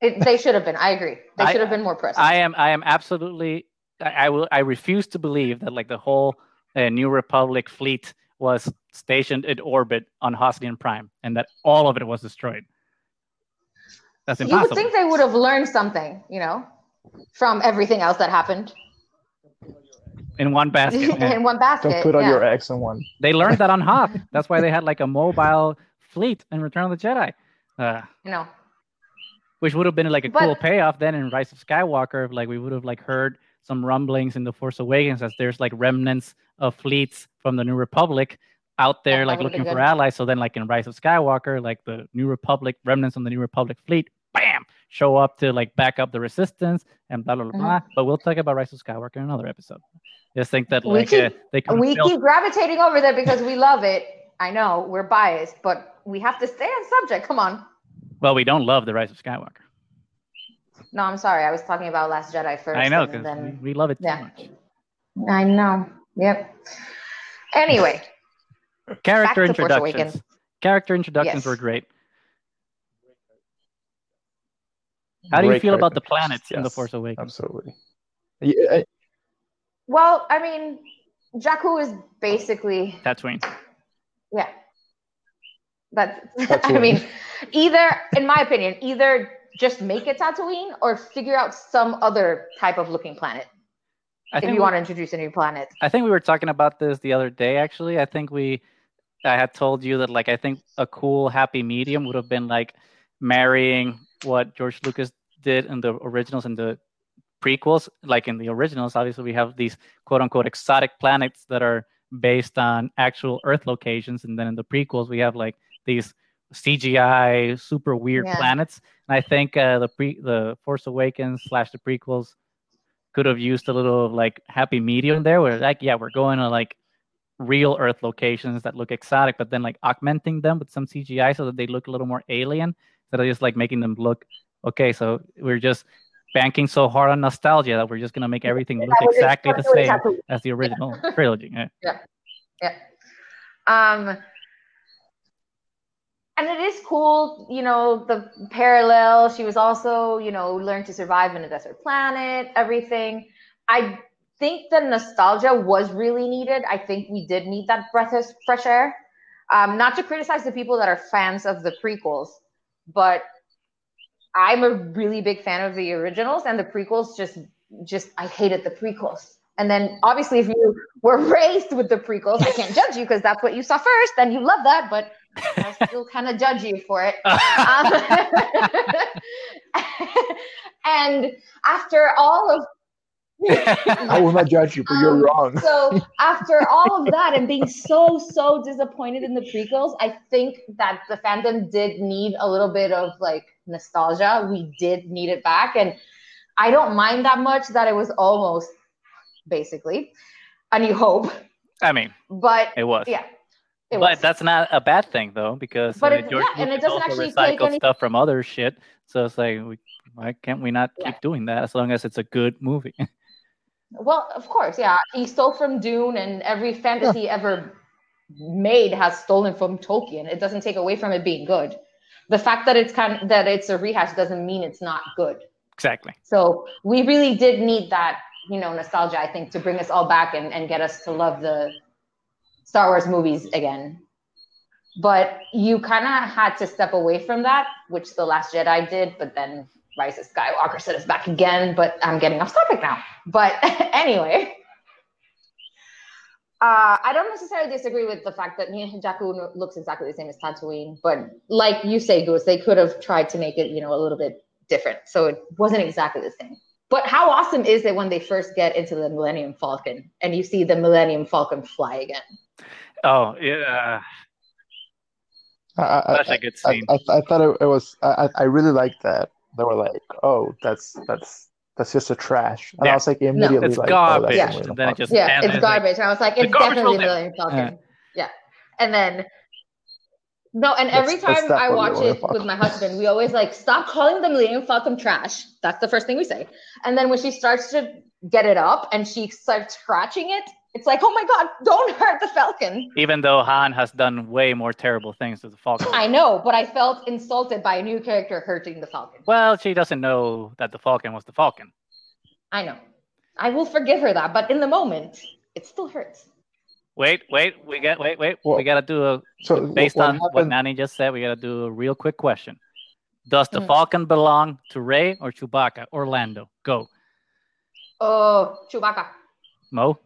It, they should have been. I agree. They I, should have been more present. I am. I am absolutely. I, I will. I refuse to believe that like the whole uh, New Republic fleet was stationed in orbit on Hosnian Prime, and that all of it was destroyed. That's impossible. You would think they would have learned something, you know, from everything else that happened. In one basket. [LAUGHS] in one basket. Don't put all yeah. your eggs in one. They learned that on [LAUGHS] Hoth. That's why they had like a mobile fleet in Return of the Jedi. Uh, you know, which would have been like a but, cool payoff then in Rise of Skywalker. Like we would have like heard some rumblings in the Force Awakens as there's like remnants of fleets from the New Republic out there like looking for allies. So then like in Rise of Skywalker, like the New Republic remnants on the New Republic fleet, bam, show up to like back up the resistance and blah blah blah. Mm-hmm. But we'll talk about Rise of Skywalker in another episode. Just think that like we keep, uh, they we build- keep gravitating over there because we love it. I know we're biased, but we have to stay on subject. Come on. Well, we don't love the Rise of Skywalker. No, I'm sorry. I was talking about Last Jedi first. I know because then... we love it yeah. much. I know. Yep. Anyway. [LAUGHS] Character introductions. Character introductions yes. were great. How do you feel about the planets yes, in the Force Awakens? Absolutely. Yeah, I... Well, I mean, Jakku is basically Tatooine. Yeah. That's. [LAUGHS] I mean, either, in my opinion, either just make it Tatooine or figure out some other type of looking planet. I if you we, want to introduce a new planet. I think we were talking about this the other day. Actually, I think we, I had told you that like I think a cool happy medium would have been like marrying what George Lucas did in the originals and the prequels. Like in the originals, obviously we have these quote unquote exotic planets that are based on actual Earth locations, and then in the prequels we have like these CGI super weird yeah. planets. And I think uh, the pre the Force Awakens slash the prequels could have used a little like happy medium there, where like yeah, we're going to like real Earth locations that look exotic, but then like augmenting them with some CGI so that they look a little more alien, instead of just like making them look okay. So we're just banking so hard on nostalgia that we're just gonna make everything look exactly the same as the original [LAUGHS] trilogy. Yeah. yeah. Yeah. Um and it is cool, you know, the parallel. She was also, you know, learned to survive in a desert planet, everything. I think the nostalgia was really needed. I think we did need that breath of fresh air. Um, not to criticize the people that are fans of the prequels, but I'm a really big fan of the originals and the prequels just just I hated the prequels. And then obviously, if you were [LAUGHS] raised with the prequels, I can't judge you because that's what you saw first, and you love that. But I still kind of judge you for it. [LAUGHS] Um, [LAUGHS] and after all of [LAUGHS] I will not judge you, but you're Um, wrong. so after all of that and being so so disappointed in the prequels, I think that the fandom did need a little bit of like nostalgia. We did need it back, and I don't mind that much that it was almost basically a New Hope, I mean, but it was. yeah, it but was. that's not a bad thing though, because But uh, it- George yeah, and it doesn't also actually take recycled any- stuff from other shit. So it's like, we, why can't we not Yeah. keep doing that as long as it's a good movie? [LAUGHS] Well, of course, yeah. He stole from Dune, and every fantasy ever made has stolen from Tolkien. It doesn't take away from it being good. The fact that it's kind of, that it's a rehash doesn't mean it's not good. exactly. So we really did need that, you know, nostalgia. I think to bring us all back and, and get us to love the Star Wars movies again. But you kind of had to step away from that, which the Last Jedi did. But then Rise of Skywalker set us back again. But I'm getting off topic now. But [LAUGHS] anyway, uh, I don't necessarily disagree with the fact that Jakku looks exactly the same as Tatooine. But like you say, Goose, they could have tried to make it, you know, a little bit different. So it wasn't exactly the same. But how awesome is it when they first get into the Millennium Falcon and you see the Millennium Falcon fly again? Oh yeah, I, I, such a good scene. I, I thought it, it was. I, I I really liked that. They were like, "Oh, that's that's that's just a trash," and Yeah. I was like immediately it's like, oh, garbage. "Oh, Yeah. that's a And Millennium then it just Yeah, it's it's like- garbage. And I was like, it's definitely will do. Millennium Falcon. Yeah. And then no, and every That's- that's time I watch it with my husband, we always like stop calling the Millennium Falcon trash. That's the first thing we say. And then when she starts to get it up and she starts scratching it, it's like, oh my god, don't hurt the Falcon. Even though Han has done way more terrible things to the Falcon. I know, but I felt insulted by a new character hurting the Falcon. Well, she doesn't know that the Falcon was the Falcon. I know. I will forgive her that, but in the moment, it still hurts. Wait, wait, we got wait, wait. Well, we gotta do a So based what on what happened- Nani just said. We gotta do a real quick question. Does the Mhm. Falcon belong to Rey or Chewbacca? Orlando, go. Oh, Chewbacca. Mo.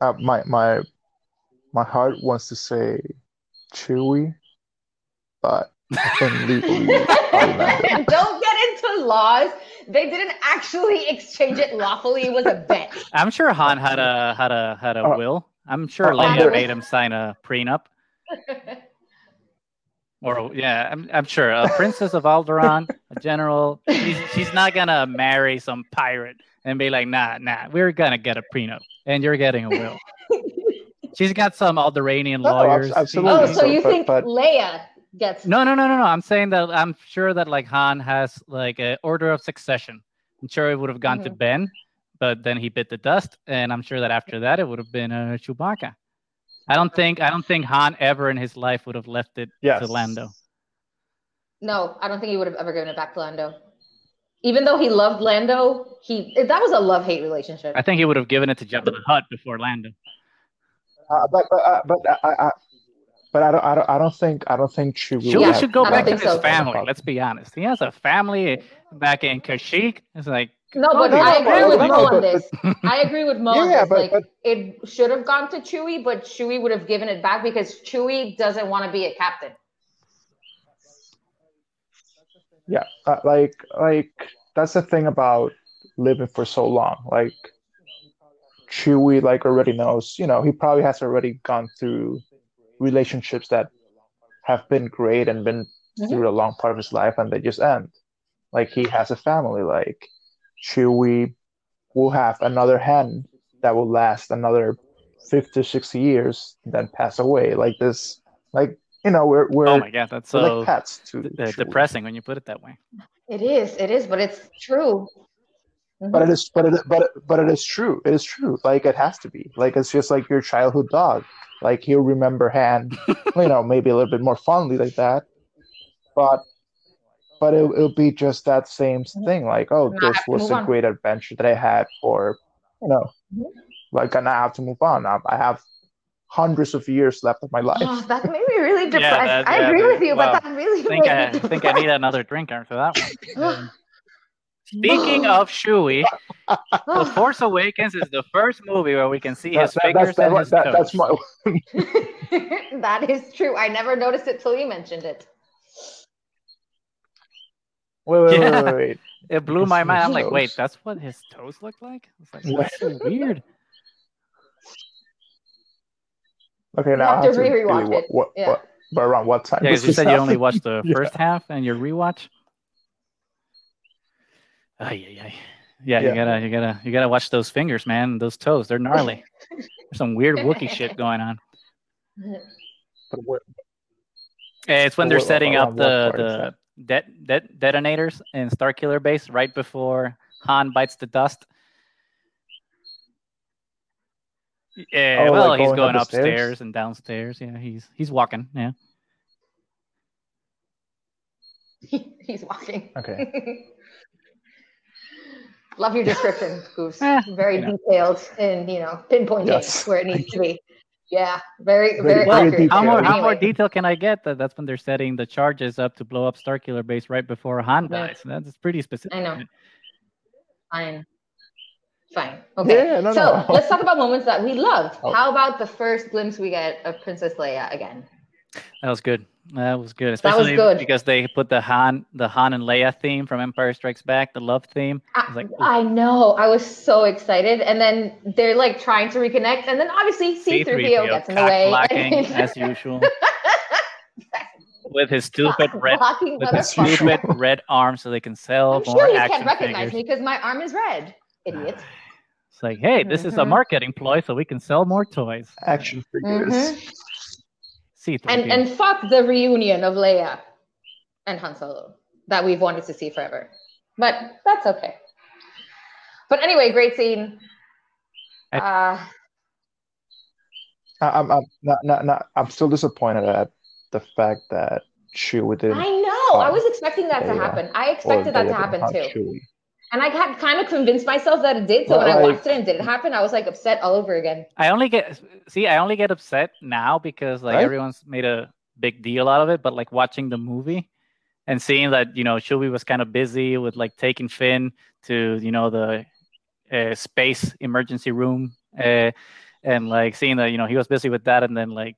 Uh, my my my heart wants to say Chewy, but I think [LAUGHS] legally [LAUGHS] Don't get into laws. They didn't actually exchange it lawfully. It was a bet. [LAUGHS] I'm sure Han had a had a had a Uh, will. I'm sure uh, Leia made him sign a prenup. Or yeah, I'm, I'm sure a princess of Alderaan, a general. She's, she's not gonna marry some pirate and be like, nah, nah, we're gonna get a prenup, and you're getting a will. [LAUGHS] she's got some Alderanian No, lawyers. absolutely. oh, so So, you but- think but- Leia gets? No, no, no, no, no. I'm saying that I'm sure that like Han has like an order of succession. I'm sure it would have gone to Mhm. Ben, but then he bit the dust, and I'm sure that after that it would have been uh, Chewbacca. I don't think I don't think Han ever in his life would have left it Yes. to Lando. No, I don't think he would have ever given it back to Lando. Even though he loved Lando, he that was a love hate relationship. I think he would have given it to Jabba the Hutt before Lando. Uh, but but uh, but I, I but I don't I don't I don't think I don't think Chewie. Chewie Yeah, should go back to his so. family. Let's be honest. He has a family back in Kashyyyk. It's like no, but No, I no, agree with Mo on but- this. I agree with Mo [LAUGHS] on Yeah, this. but- like but- it should have gone to Chewie, but Chewie would have given it back because Chewie doesn't want to be a captain. Yeah, uh, like like that's the thing about living for so long. Like Chewie like already knows. You know, he probably has already gone through relationships that have been great and been Mhm. through a long part of his life, and they just end. Like he has a family. Like Chewie will have another Han that will last another 50, 60 years, then pass away. Like this, like you know, we're we're, oh my god, that's so like pets to d- uh, depressing when you put it that way. It is, it is, but it's true. Mhm. But it is, but it, but but it is true. It is true. Like it has to be. Like it's just like your childhood dog. Like he'll remember Han [LAUGHS] you know, maybe a little bit more fondly like that. But, but it, it'll be just that same thing. Like, oh, And I this was a on. great adventure that I had for, you know, Mhm. like and I have to move on. I, I have hundreds of years left of my oh, life. Oh, that made me really [LAUGHS] depressed. that- I yeah, agree that- with you, wow. but that really I think made I, me I think I need another drink after that one. [LAUGHS] Speaking of Chewie, [LAUGHS] The. Force Awakens is the first movie where we can see That- his that- fingers that's, that- and his that- toes. that's my that is true. I never noticed it till you mentioned it. wait, wait, Yeah. wait, wait, wait. It blew my mind. I'm like, wait, that's what his toes look like? It's like What? that's so weird. Okay, You now have I to have to re-rewatch really, it. what, Yeah. what, but around what time? Yeah, because you this said you only watched the [LAUGHS] Yeah. first half and your rewatch. Ay, ay, ay. Yeah, yeah, you Yeah. gotta, you gotta, you gotta watch those fingers, man. Those toes, they're gnarly. [LAUGHS] There's some weird Wookie shit going on. But what- eh, It's when they're what- setting up the the det- det- detonators in Starkiller Base right before Han bites the dust. Yeah, Oh, well, like he's going going the upstairs and downstairs. Yeah, he's he's walking. Yeah, [LAUGHS] He's walking. Okay. [LAUGHS] Love your description, Goose. Eh, very you know. detailed and you know pinpointing Yes. where it needs to be. [LAUGHS] Yeah, very Very- very, very accurate. how more detailed. how more detail can I get? That that's when they're setting the charges up to blow up Starkiller Base right before Han Yeah. dies. That's pretty specific. I know. Fine. Fine. Okay. Yeah, no, so no. let's talk about moments that we loved. Oh. How about the first glimpse we get of Princess Leia again? That was good. That was good, That was especially good. because they put the Han the Han and Leia theme from Empire Strikes Back, the love theme. I, was like. I know. I was so excited. And then they're like trying to reconnect. And then obviously C3PO gets in the way. as usual [LAUGHS] with his stupid red Blocking with his stupid red arm so they can sell I'm more sure you action can't recognize figures. me because my arm is red. Idiot. [SIGHS] [LAUGHS] It's like, hey, this is a Mhm. marketing ploy so we can sell more toys. Action figures. Mhm. See, And and fuck the reunion of Leia and Han Solo that we've wanted to see forever. But that's okay. But anyway, great scene. I- Uh, I- I'm, I'm not, not, not, I'm still disappointed at the fact that Chewie didn't. I know. I was expecting that to happen. I expected that Leia to happen too. Chewie. And I had kind of convinced myself that it did. So when I Like- watched it and didn't happen, I was like upset all over again. I only get see, I only get upset now because like Right? everyone's made a big deal out of it, but like watching the movie and seeing that you know Chewie was kind of busy with like taking Finn to you know the uh, space emergency room, uh, and like seeing that you know he was busy with that, and then like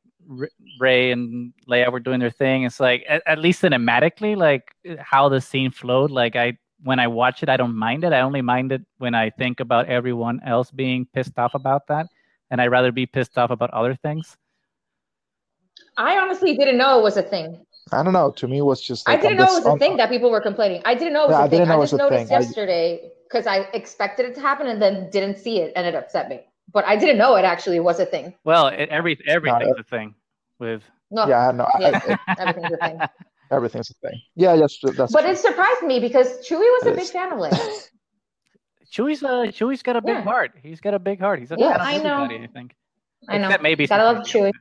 Rey and Leia were doing their thing. It's like at, at least cinematically, like how the scene flowed. Like I when I watch it, I don't mind it. I only mind it when I think about everyone else being pissed off about that, and I'd rather be pissed off about other things. I honestly didn't know it was a thing. I don't know. To me, it was just. I didn't on know it this- was a on- thing that people were complaining. I didn't know it was Yeah, a I thing. didn't know I it just was a noticed thing. Yesterday because I expected it to happen and then didn't see it and it upset me. But I didn't know it actually was a thing. Well, it, every everything's a thing with. No, Yeah, I know. I- Yeah. Everything's a thing. [LAUGHS] everything's a thing. Yeah, yes, that's. But true. it surprised me because Chewie was a big is. fan of [LAUGHS] Leia. Chewie's uh Chewie's got a big Yeah. heart. He's got a big heart. He's a Yeah, fan of I know. I think. I know. Except maybe Gotta love Chewie.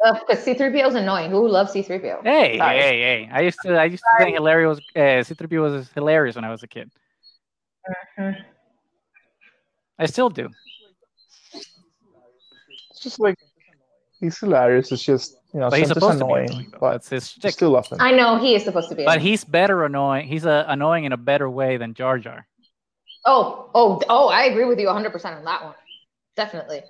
Because C3PO is annoying. Who loves C3PO? Hey, Sorry. hey, hey! I used to I used to think hilarious. Uh, C-3PO was hilarious when I was a kid. Mhm. I still do. It's just like he's hilarious. It's just you know But he's sometimes supposed to be annoying, annoying. but That's his I shtick. still love him. I know he is supposed to be. But annoying. he's better annoying. He's uh, annoying in a better way than Jar Jar. Oh, oh, oh! I agree with you 100 percent on that one. Definitely.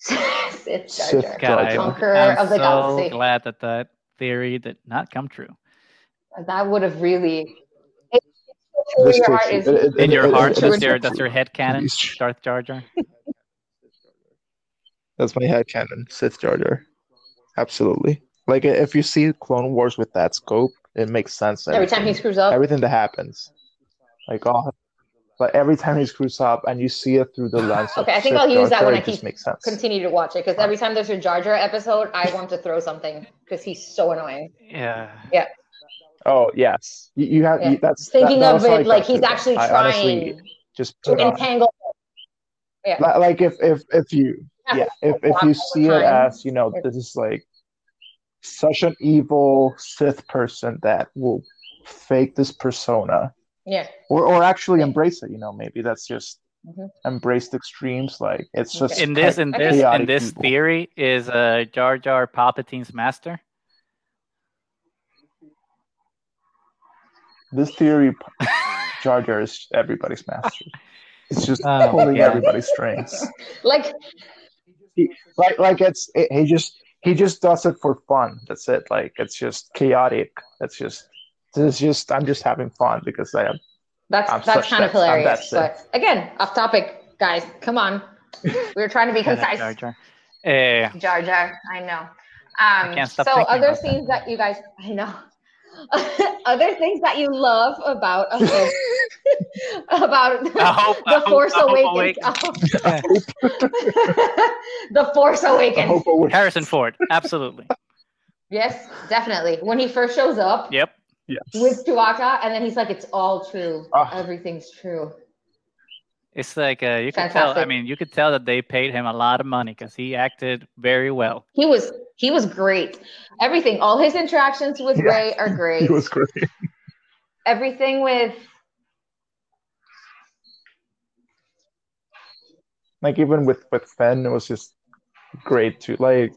[LAUGHS] Sith Jar Jar. Jar God, Jar. I'm, Conqueror I'm of the so galaxy. glad that that theory did not come true. That would have really. It, it, your heart is. it- it- In your it- heart, it- that's it's your that's your head canon, Darth Jar Jar. That's my head canon. Sith Jar Jar. Absolutely. Like if you see Clone Wars with that scope, it makes sense. Every time he screws up. everything that happens, like all, but every time he screws up and you see it through the lens. [LAUGHS] of Okay, I think Sith I'll use Jar that Jar, when I keep- makes sense. Continue to watch it because every time there's a Jar Jar episode, I want to throw something because he's so annoying. Yeah. Yeah. Oh yes, you, you have. Yeah. You, that's Thinking that, that of was how I it like he's actually I honestly trying just to put on. entangle. Li- like if if if you [LAUGHS] yeah if if you see it as you know this is like such an evil Sith person that will fake this persona Yeah, or or actually embrace it. You know, maybe that's just Mhm. embraced extremes. Like it's just Okay. in this cha- in this in this people. theory is uh, Jar Jar Palpatine's master. This theory, Jar Jar is everybody's master. [LAUGHS] It's just Oh, pulling yeah. everybody's strings. [LAUGHS] Like Like like it's it, he just he just does it for fun. That's it. Like it's just chaotic. It's just it's just I'm just having fun because I am. that's I'm that's kind of that- I'm hilarious. that But again, off topic, guys. Come on. We were trying to be [LAUGHS] concise. Jar Jar. Eh, Jar Jar, I know. I Um, can't so stop thinking other things that. that. you guys, I know. [LAUGHS] other things that you love about a [LAUGHS] Hope, [LAUGHS] about A Hope- the Force a Hope Awakens. [LAUGHS] the Force I Awakens. hope it was Harrison Ford, absolutely. Yes, definitely. When he first shows up Yep. yes. with Chewbacca, and then he's like, "It's all true. Ah. Everything's true." It's like uh, you could tell. I mean, you could tell that they paid him a lot of money because he acted very well. He was he was great. Everything, all his interactions with Yeah. Rey are [LAUGHS] great. He was great. Everything with Like even with with Finn, it was just great too. Like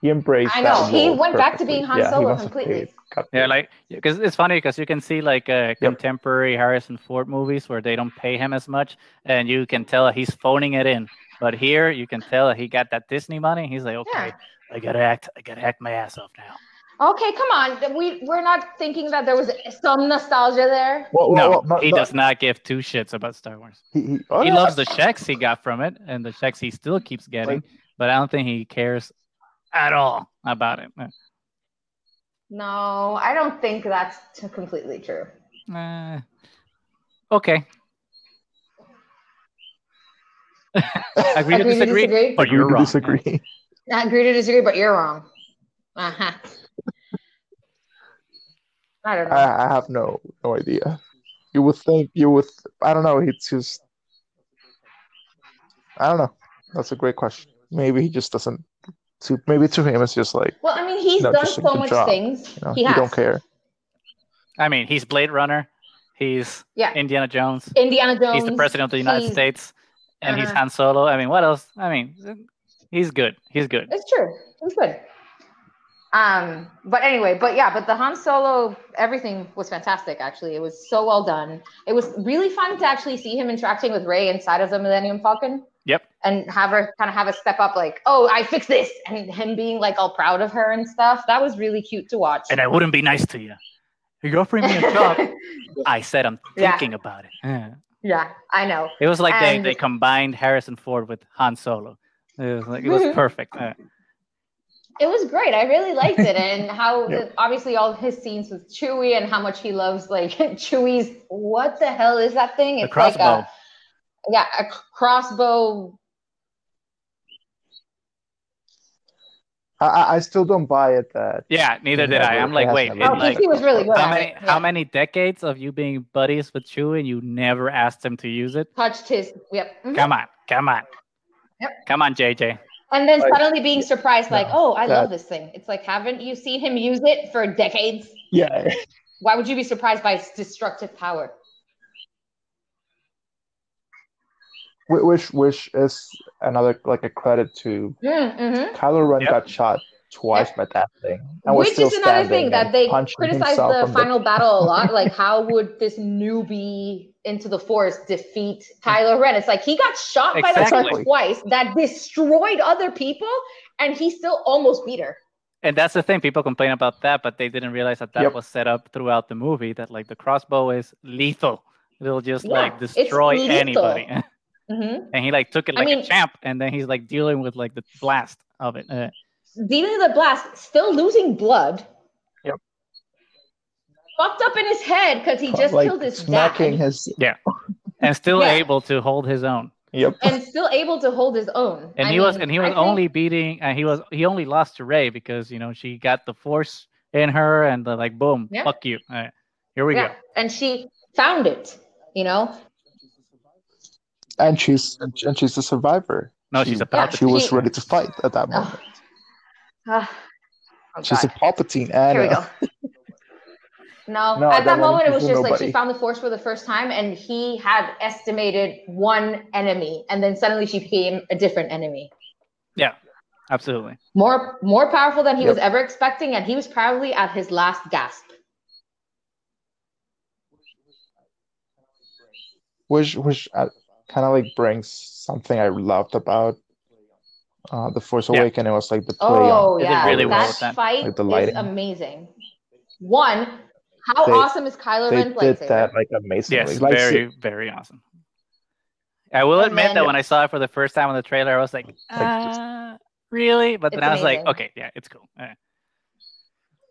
he embraced. I that know. He role went back to being Han Yeah, Solo completely. paid, Yeah, like because it's funny because you can see like uh, contemporary Harrison Ford movies where they don't pay him as much, and you can tell he's phoning it in. But here, you can tell he got that Disney money. He's like, okay, Yeah. I gotta act, I gotta act my ass off now. Okay, come on. We we're not thinking that there was some nostalgia there. Well, well, No, well, no, he no, does not give two shits about Star Wars. He, he, oh, He yeah. loves the checks he got from it, and the checks he still keeps getting. But I don't think he cares at all about it. Uh, No, I don't think that's t- completely true. Uh, okay. [LAUGHS] Agree to Agree to disagree, disagree? but Agree you're to wrong. Disagree. I agree to disagree, but you're wrong. Uh-huh. I don't know. I, I have no no idea. You would think you would. I don't know. It's just. I don't know. That's a great question. Maybe he just doesn't. To maybe to him it's just like well, I mean, he's No, done so much job, things. you know he you has. don't care. I mean, he's Blade Runner. He's Yeah. Indiana Jones. Indiana Jones. He's the president of the United he's- States, and he's Uh-huh. Han Solo. I mean, what else? I mean, he's good. He's good. It's true. He's good. Um, but anyway, but yeah, but the Han Solo, everything was fantastic. Actually, it was so well done. It was really fun to actually see him interacting with Rey inside of the Millennium Falcon. Yep. And have her kind of have a step up, like, "Oh, I fixed this," and him being like all proud of her and stuff. That was really cute to watch. And I wouldn't be nice to you. You're offering me a job. [LAUGHS] I said I'm Yeah. thinking about it. Yeah. yeah, I know. It was like And- they, they combined Harrison Ford with Han Solo. It was like it was perfect. Uh, It was great. I really liked it, and [LAUGHS] how Yep. obviously all his scenes with Chewie and how much he loves like [LAUGHS] Chewie's. What the hell is that thing? It's like crossbow. a yeah, a crossbow. I, I I still don't buy it that yeah, neither did I. I'm like, wait, it, Oh, been like PC was really good how many it. how many decades of you being buddies with Chewie and you never asked him to use it? touched his yep. mhm. Come on, come on. Yep. Come on, JJ. And then Like- suddenly being surprised, like, oh, I love this thing. It's like, haven't you seen him use it for decades? Yeah, Why would you be surprised by its destructive power? Wh- which which is another like a credit to Mm-hmm. Kylo Ren Yep. got shot twice by that thing, and Which is another thing that they punching criticize the from final battle a lot. [LAUGHS] Like, how would this newbie into the Force defeat Kylo Ren? It's like he got shot by that Exactly. thing twice that destroyed other people, and he still almost beat her. And that's the thing. People complain about that, but they didn't realize that that Yep. was set up throughout the movie. That like the crossbow is lethal. It'll just Yeah, like destroy lethal. anybody. hmm [LAUGHS] and he like took it I like mean- a champ, and then he's like dealing with like the blast of it. Uh, Dealing with the blast, still losing blood. Yep. Fucked up in his head because he just like killed his smacking dad, his. Yeah, and still Yeah. able to hold his own. Yep. and still able to hold his own. And I he was and he I was think- only beating and he was he only lost to Rey because you know she got the force in her and the, like boom, Yeah. fuck you. All right, here we yeah, go. and she found it. You know, And she's and she's a survivor. No, She- she's a Yeah. She was ready to fight at that moment. Ah. Oh, She's a Palpatine, and Here we go. [LAUGHS] No, No, at that that moment it was was just like she found the force for the first time, and he had estimated one enemy, and then suddenly she became a different enemy, Yeah, Absolutely. more more powerful than he Yep. was ever expecting, and he was probably at his last gasp. which which uh, kind of like brings something I loved about uh, the Force Yeah. Awakens. It was like the play Oh on They yeah, really well that with that. fight Like the is amazing. One, how They- awesome is Kylo they Ren's did lightsaber? that like amazingly. Yes, Like, very, very awesome. I will And admit then- that when I saw it for the first time on the trailer, I was like, uh, really? But then I was like, okay, yeah, it's cool.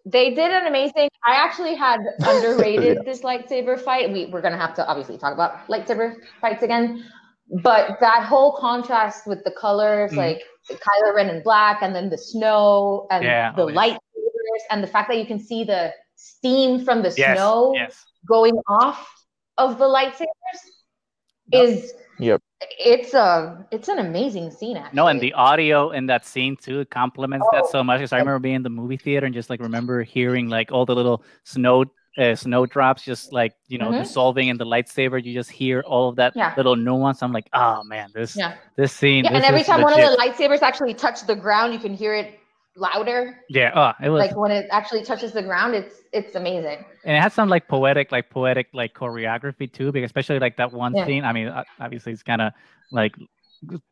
They did an amazing. I actually had [LAUGHS] underrated this lightsaber fight. We we're gonna have to obviously talk about lightsaber fights again, but that whole contrast with the colors, Mhm. like Kylo Ren in black, and then the snow and Yeah, the oh, yeah. lightsabers, and the fact that you can see the steam from the yes, snow yes. going off of the lightsabers No. is Yep. It's a it's an amazing scene. Actually, No, and the audio in that scene too complements that Oh. so much. Because I remember being in the movie theater and just like remember hearing like all the little snow uh, snowdrops just like you know Mhm. dissolving in the lightsaber. You just hear all of that Yeah. little nuance. I'm like, oh man, this yeah, this scene. yeah. And every time one of the lightsabers actually touch the ground, you can hear it louder. yeah, oh, it was Like when it actually touches the ground, it's it's amazing. and it has some like poetic like poetic like choreography too because especially like that one Yeah. scene i mean obviously it's kind of like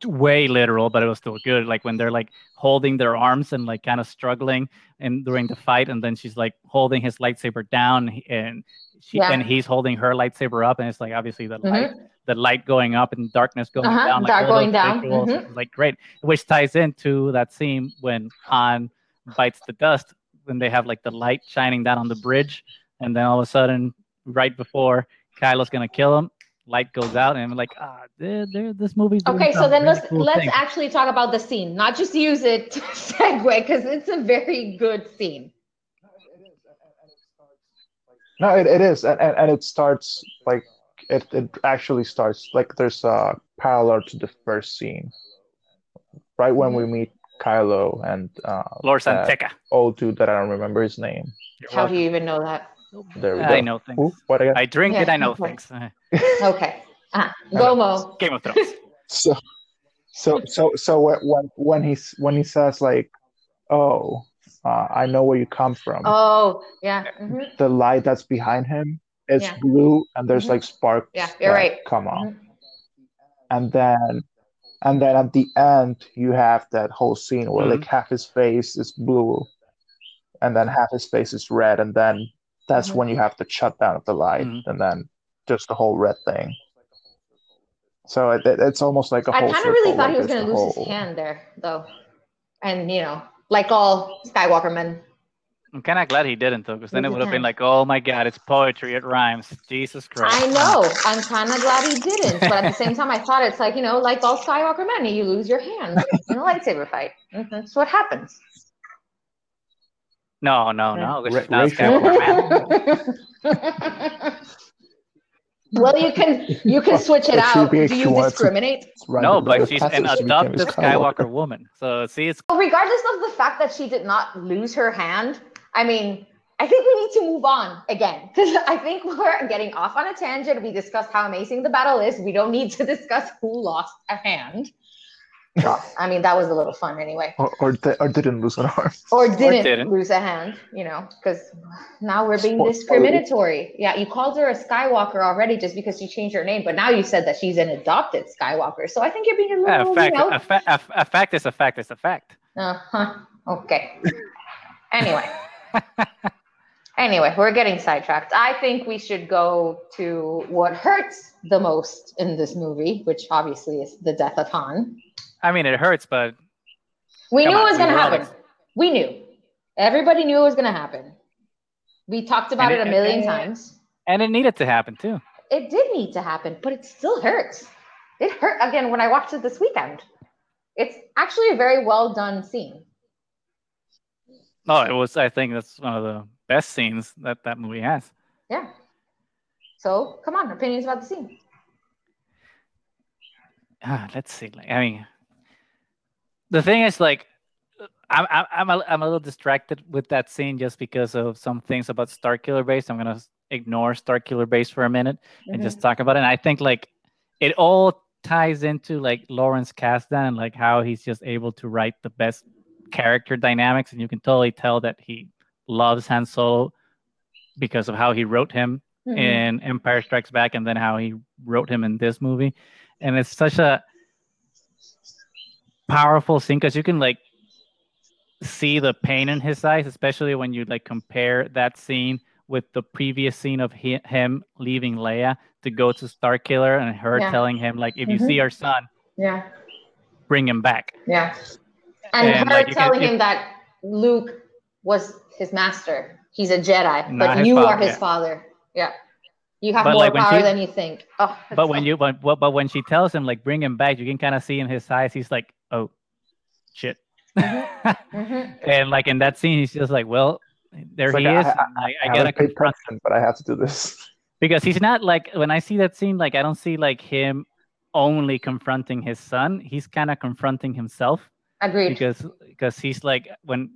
way literal but it was still good like when they're like holding their arms and like kind of struggling and during the fight and then she's like holding his lightsaber down and she Yeah. and he's holding her lightsaber up and it's like obviously the Mhm. light the light going up and darkness going Uh-huh, down like dark going down, mhm. like great which ties into that scene when han bites the dust when they have like the light shining down on the bridge and then all of a sudden right before kylo's gonna kill him light goes out and i'm like ah there, there, this movie's Okay, so then really let's cool let's things. actually talk about the scene, not just use it to [LAUGHS] segue because it's a very good scene. No, it, it is, and, and, and it starts like it, it actually starts like there's a parallel to the first scene, right when we meet Kylo and uh, lord that San Tekka old dude that I don't remember his name. How do you even know that? There we go. i know things Ooh, what again? i drink Yeah, and i know okay. things [LAUGHS] Okay, uh, go Mo. game of thrones So, so, so, so when when when he's when he says like, "Oh, uh, I know where you come from," Oh yeah, mhm. the light that's behind him is Yeah. blue, and there's Mhm. like sparks. Yeah, you're that right. Come on, Mhm. and then, and then at the end, you have that whole scene where like half his face is blue, and then half his face is red, and then that's Mhm. when you have to shut down the light, Mhm. and then just the whole red thing. So it, it- it's almost like a I whole. I kind of really circle, thought he was gonna the lose his hand there, though, and you know, like all Skywalker men. i'm kind of glad he didn't though because then it would have been like oh my god it's poetry it rhymes jesus christ I know. I'm kind of glad he didn't, but at the same time, I thought it's like you know, like all Skywalker men, you lose your hand in a lightsaber fight. [LAUGHS] That's what happens. No no Yeah. no this Ra- is not Skywalker, [LAUGHS] well, you can you can switch it If out. Do you she wanted to- discriminate? No but she's an adopted skywalker woman so see it's Well, regardless of the fact that she did not lose her hand, I mean, I think we need to move on again [LAUGHS] because I think we're getting off on a tangent. We discussed how amazing the battle is. We don't need to [LAUGHS] discuss who lost a hand. Well, I mean, that was a little fun anyway. Or, or, di- or didn't lose an arm. [LAUGHS] Or didn't, didn't. lose a hand, you know, because now we're being Spoiler. discriminatory. Yeah, you called her a Skywalker already just because she changed her name, but now you said that she's an adopted Skywalker. So I think you're being a a little, fact you know, a, fa- a, a fact is a fact is a fact uh-huh. Okay. Anyway. [LAUGHS] anyway, we're getting sidetracked. I think we should go to what hurts the most in this movie, which obviously is the death of Han. i mean it hurts but We knew on, it was going to happen. ex- We knew. Everybody knew it was going to happen. We talked about And it a million and- times. and it needed to happen too It did need to happen, but it still hurts. It hurt again when I watched it this weekend. It's actually a very well done scene. no it was i think that's one of the best scenes that that movie has Yeah. So, come on, opinions about the scene. Ah, let's see. Like, I mean, the thing is, like, I'm I'm a, I'm a little distracted with that scene just because of some things about Starkiller Base. I'm gonna ignore Starkiller Base for a minute mm-hmm. and just talk about it. And I think like it all ties into like Lawrence Kasdan and like how he's just able to write the best character dynamics, and you can totally tell that he loves Han Solo because of how he wrote him mm-hmm. in Empire Strikes Back, and then how he wrote him in this movie. And it's such a powerful scene because you can like see the pain in his eyes, especially when you like compare that scene with the previous scene of he, him leaving Leia to go to Starkiller and her yeah. telling him like, if mm-hmm. you see our son, yeah, bring him back. Yeah, and, and her like, telling can, him that Luke was his master. He's a Jedi, but you father, are his yeah. father. Yeah. You have but more like power she, than you think. Oh, but when you but, but when she tells him like bring him back, you can kind of see in his eyes he's like, oh, shit. Mm-hmm. mm-hmm. [LAUGHS] and like in that scene, he's just like, well, there he is. I, I, I, I gotta confront him, but I have to do this because he's not like when I see that scene, like I don't see like him only confronting his son. He's kind of confronting himself. Agreed. Because because he's like when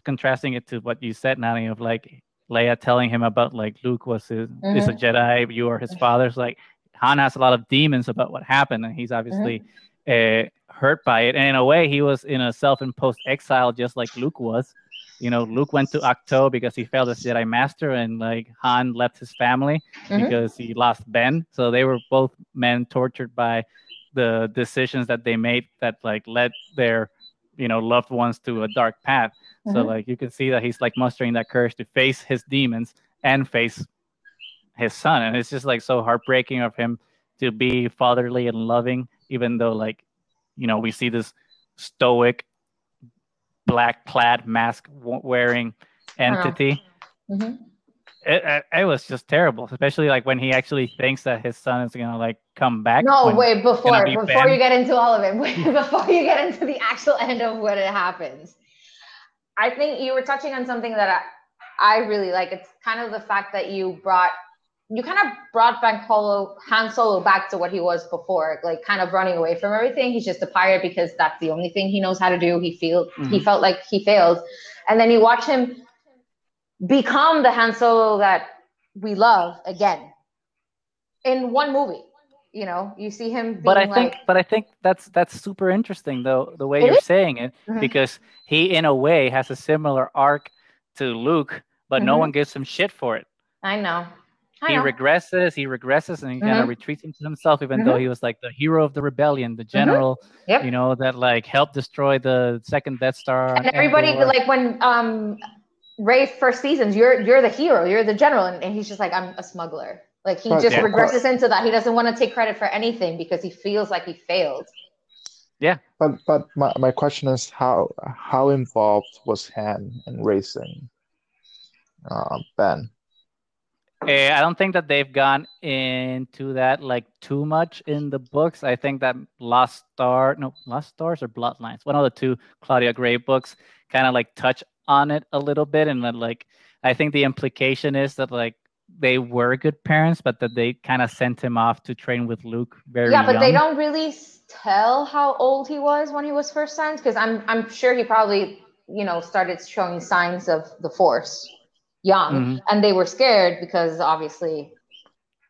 contrasting it to what you said, Nani, of like Leia telling him about like Luke was his, mm-hmm. is a Jedi, you are his father's. Like Han has a lot of demons about what happened, and he's obviously mm-hmm. uh, hurt by it. And in a way, he was in a self-imposed exile, just like Luke was. You know, Luke went to Ahch-To because he failed as Jedi Master, and like Han left his family mm-hmm. because he lost Ben. So they were both men tortured by the decisions that they made that like led their you know loved ones to a dark path mm-hmm. so like you can see that he's like mustering that courage to face his demons and face his son and it's just like so heartbreaking of him to be fatherly and loving even though like you know we see this stoic black clad mask wearing entity mm-hmm it, it, it, was just terrible, especially like when he actually thinks that his son is gonna like come back. No, wait, before be before banned. you get into all of it, [LAUGHS] wait, [LAUGHS] before you get into the actual end of what it happens, I think you were touching on something that I, I really like. It's kind of the fact that you brought you kind of brought back Holo, Han Solo back to what he was before, like kind of running away from everything. He's just a pirate because that's the only thing he knows how to do. He feel mm-hmm. he felt like he failed, and then you watch him become the Han Solo that we love again in one movie. You know, you see him. but I think, but I think that's that's super interesting though the way you're is? saying it mm-hmm. because he in a way has a similar arc to Luke, but mm-hmm. no one gives him shit for it. I know. I he know. regresses, he regresses, and he mm-hmm. kind of retreats into himself, even though mm-hmm. he was like the hero of the rebellion, the mm-hmm. general, yep. you know, that like helped destroy the second Death Star. And everybody, like when um Rey first seasons, you're you're the hero, you're the general, and, and he's just like, I'm a smuggler. Like he just yeah, regresses into that. He doesn't want to take credit for anything because he feels like he failed. Yeah. But but my, my question is how how involved was Han in racing uh, Ben? Uh, I don't think that they've gone into that like too much in the books. I think that Lost Star, no, Lost Stars or Bloodlines, one of the two Claudia Gray books, kind of like touch on it a little bit and then like i think the implication is that like they were good parents but that they kind of sent him off to train with luke very yeah but young. they don't really tell how old he was when he was first sent because i'm i'm sure he probably you know started showing signs of the force young mm-hmm. and they were scared because obviously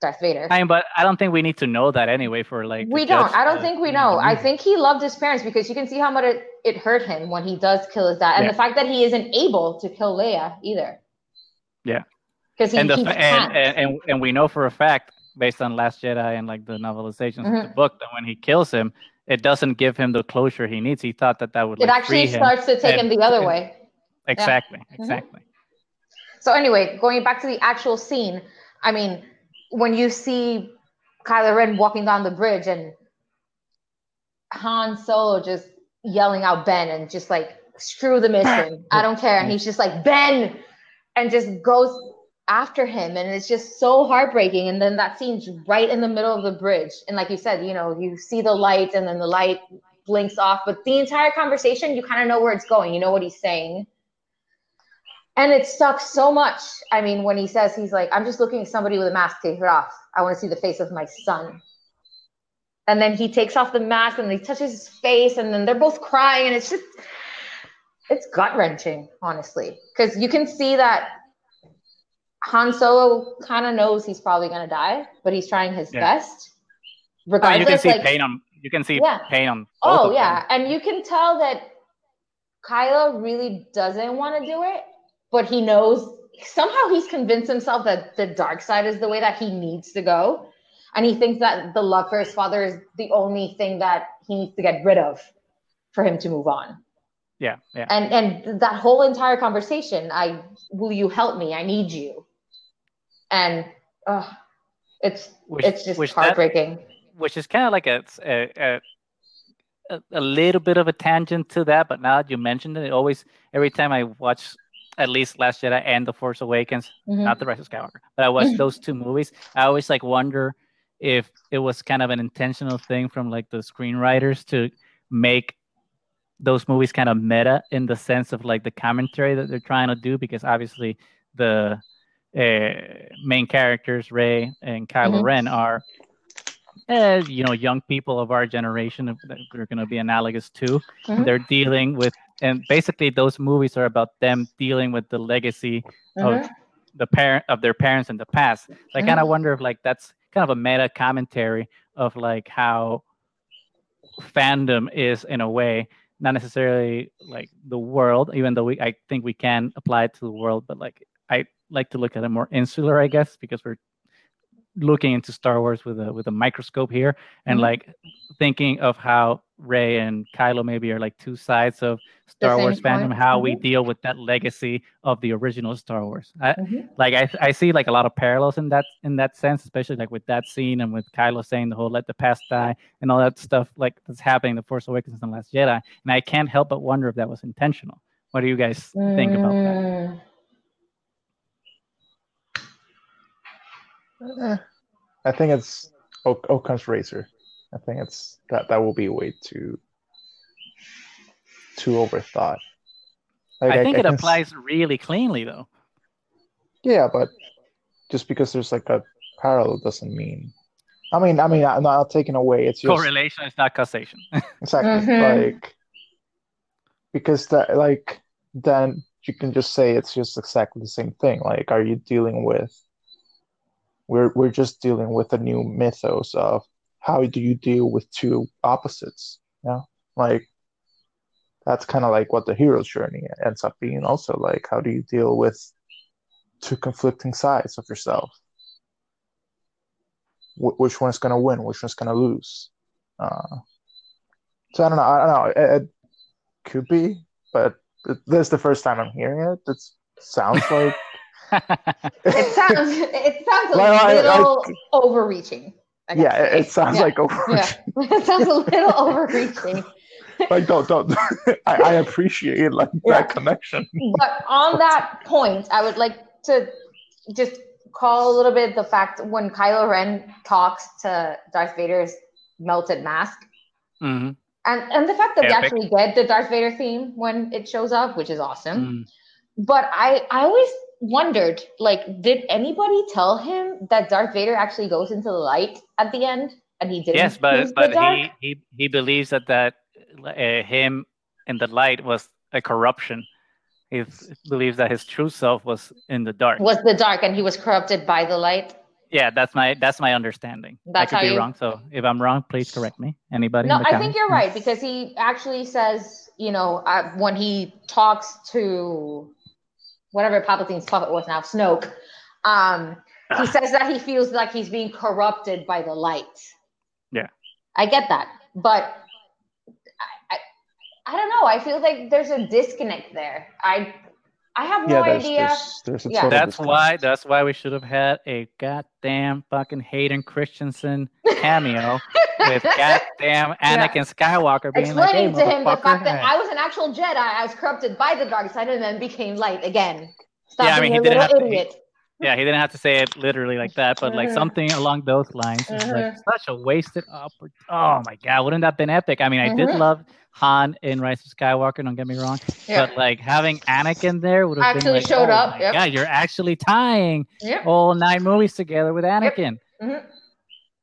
Darth Vader. I mean, but I don't think we need to know that anyway for like. We don't. I don't think we know. I think he loved his parents because you can see how much it, it hurt him when he does kill his dad, and yeah. the fact that he isn't able to kill Leia either. Yeah. Because and, the, he and, and, and and we know for a fact based on Last Jedi and like the novelizations mm-hmm. of the book that when he kills him, it doesn't give him the closure he needs. He thought that that would. Like, it actually starts to take him the other way. Exactly. Yeah. Exactly. Mm-hmm. So anyway, going back to the actual scene, I mean when you see Kylo Ren walking down the bridge and Han Solo just yelling out Ben and just like screw the mission, I don't care, and he's just like Ben, and just goes after him, and it's just so heartbreaking. And then that scene's right in the middle of the bridge, and like you said, you know, you see the light, and then the light blinks off, but the entire conversation, you kind of know where it's going, you know what he's saying and it stuck so much. I mean, when he says he's like, I'm just looking at somebody with a mask, take it off. I want to see the face of my son. And then he takes off the mask and he touches his face, and then they're both crying, and it's just it's gut wrenching, honestly, because you can see that Han Solo kind of knows he's probably gonna die, but he's trying his Yeah. best. Regardless, you can see like, pain on you can see Yeah. pain on oh yeah, and you can tell that Kylo really doesn't want to do it, but he knows somehow he's convinced himself that the dark side is the way that he needs to go, and he thinks that the love for his father is the only thing that he needs to get rid of for him to move on. yeah yeah and and that whole entire conversation i will you help me i need you and uh, it's which, it's just which that- heartbreaking which is kind of like a, a, a a little bit of a tangent to that, but now that you mentioned it, it always every time I watch at least Last Jedi and The Force Awakens, Mhm. not The Rise of Skywalker, but I watch [LAUGHS] those two movies, I always like wonder if it was kind of an intentional thing from like the screenwriters to make those movies kind of meta in the sense of like the commentary that they're trying to do because obviously the uh, main characters Rey and Kylo Mhm. Ren are uh, you know young people of our generation that are going to be analogous to Mhm. they're dealing with and basically those movies are about them dealing with the legacy Mhm. of the parent of their parents in the past so i kind of wonder if like that's kind of a meta commentary of like how fandom is in a way not necessarily like the world even though we i think we can apply it to the world but like like to look at it more insular i guess because we're looking into star wars with a with a microscope here and Mhm. like thinking of how Rey and kylo maybe are like two sides of star wars fandom how we Mhm. deal with that legacy of the original star wars I, Mhm. like I, I see like a lot of parallels in that in that sense especially like with that scene and with kylo saying the whole let the past die and all that stuff like that's happening in the force awakens and the last jedi and i can't help but wonder if that was intentional what do you guys think about that Eh, I think it's o- Occam's razor. I think it's that that will be way too too overthought. Like, i think it can s- applies really cleanly though Yeah, but just because there's like a parallel doesn't mean. I mean, I mean, I'm not taking away. It's just correlation is not causation [LAUGHS] exactly Mhm. like because that like then you can just say it's just exactly the same thing. Like, are you dealing with? We're we're just dealing with a new mythos of how do you deal with two opposites? Know, like that's kind of like what the hero's journey ends up being. Also, like how do you deal with two conflicting sides of yourself? Wh- which one's gonna win? Which one's gonna lose? Uh, so I don't know. I don't know. It, it could be, but th- this is the first time I'm hearing it. It sounds like it [LAUGHS] sounds it sounds a Well, I- little overreaching I gotta yeah, it, it sounds Yeah. like over. yeah [LAUGHS] it sounds a little overreaching [LAUGHS] like don't don't. I, I appreciate like Yeah. that connection. but on that point, I would like to just call a little bit the fact when Kylo Ren talks to Darth Vader's melted mask, Mhm. and and the fact that we Epic. actually get the Darth Vader theme when it shows up, which is awesome. Mm. But I I always wondered, like, did anybody tell him that Darth Vader actually goes into the light at the end, and he didn't? yes but but he, he he believes that that uh, him in the light was a corruption he believes that his true self was in the dark was the dark, and he was corrupted by the light. Yeah, that's my that's my understanding. That's I could be you- wrong. So if I'm wrong, please correct me. Anybody? No, I think you're right because he actually says, you know, uh, when he talks to whatever Palpatine's puppet was now, Snoke, um, he says that he feels like he's being corrupted by the light. Yeah. I get that, but I, I, I don't know. I feel like there's a disconnect there. I, I have no yeah, there's, idea. there's there's Yeah. That's disconnect. why that's why we should have had a goddamn fucking Hayden Christensen cameo [LAUGHS] with goddamn Anakin Skywalker being like, "Hey, Explaining to him the fact that I was an actual Jedi, I was corrupted by the dark side, and then became light again. Stop Yeah, I mean, being he a didn't little have to- he- idiot. Yeah, he didn't have to say it literally like that, but like Mhm. something along those lines. It's like such a wasted opportunity. Oh my god, wouldn't that have been epic? I mean, I did Mhm. love Han in Rise of Skywalker. Don't get me wrong, Yeah. but like having Anakin there would have Actually been like, showed oh up, yep. You're actually tying Yep. all nine movies together with Anakin.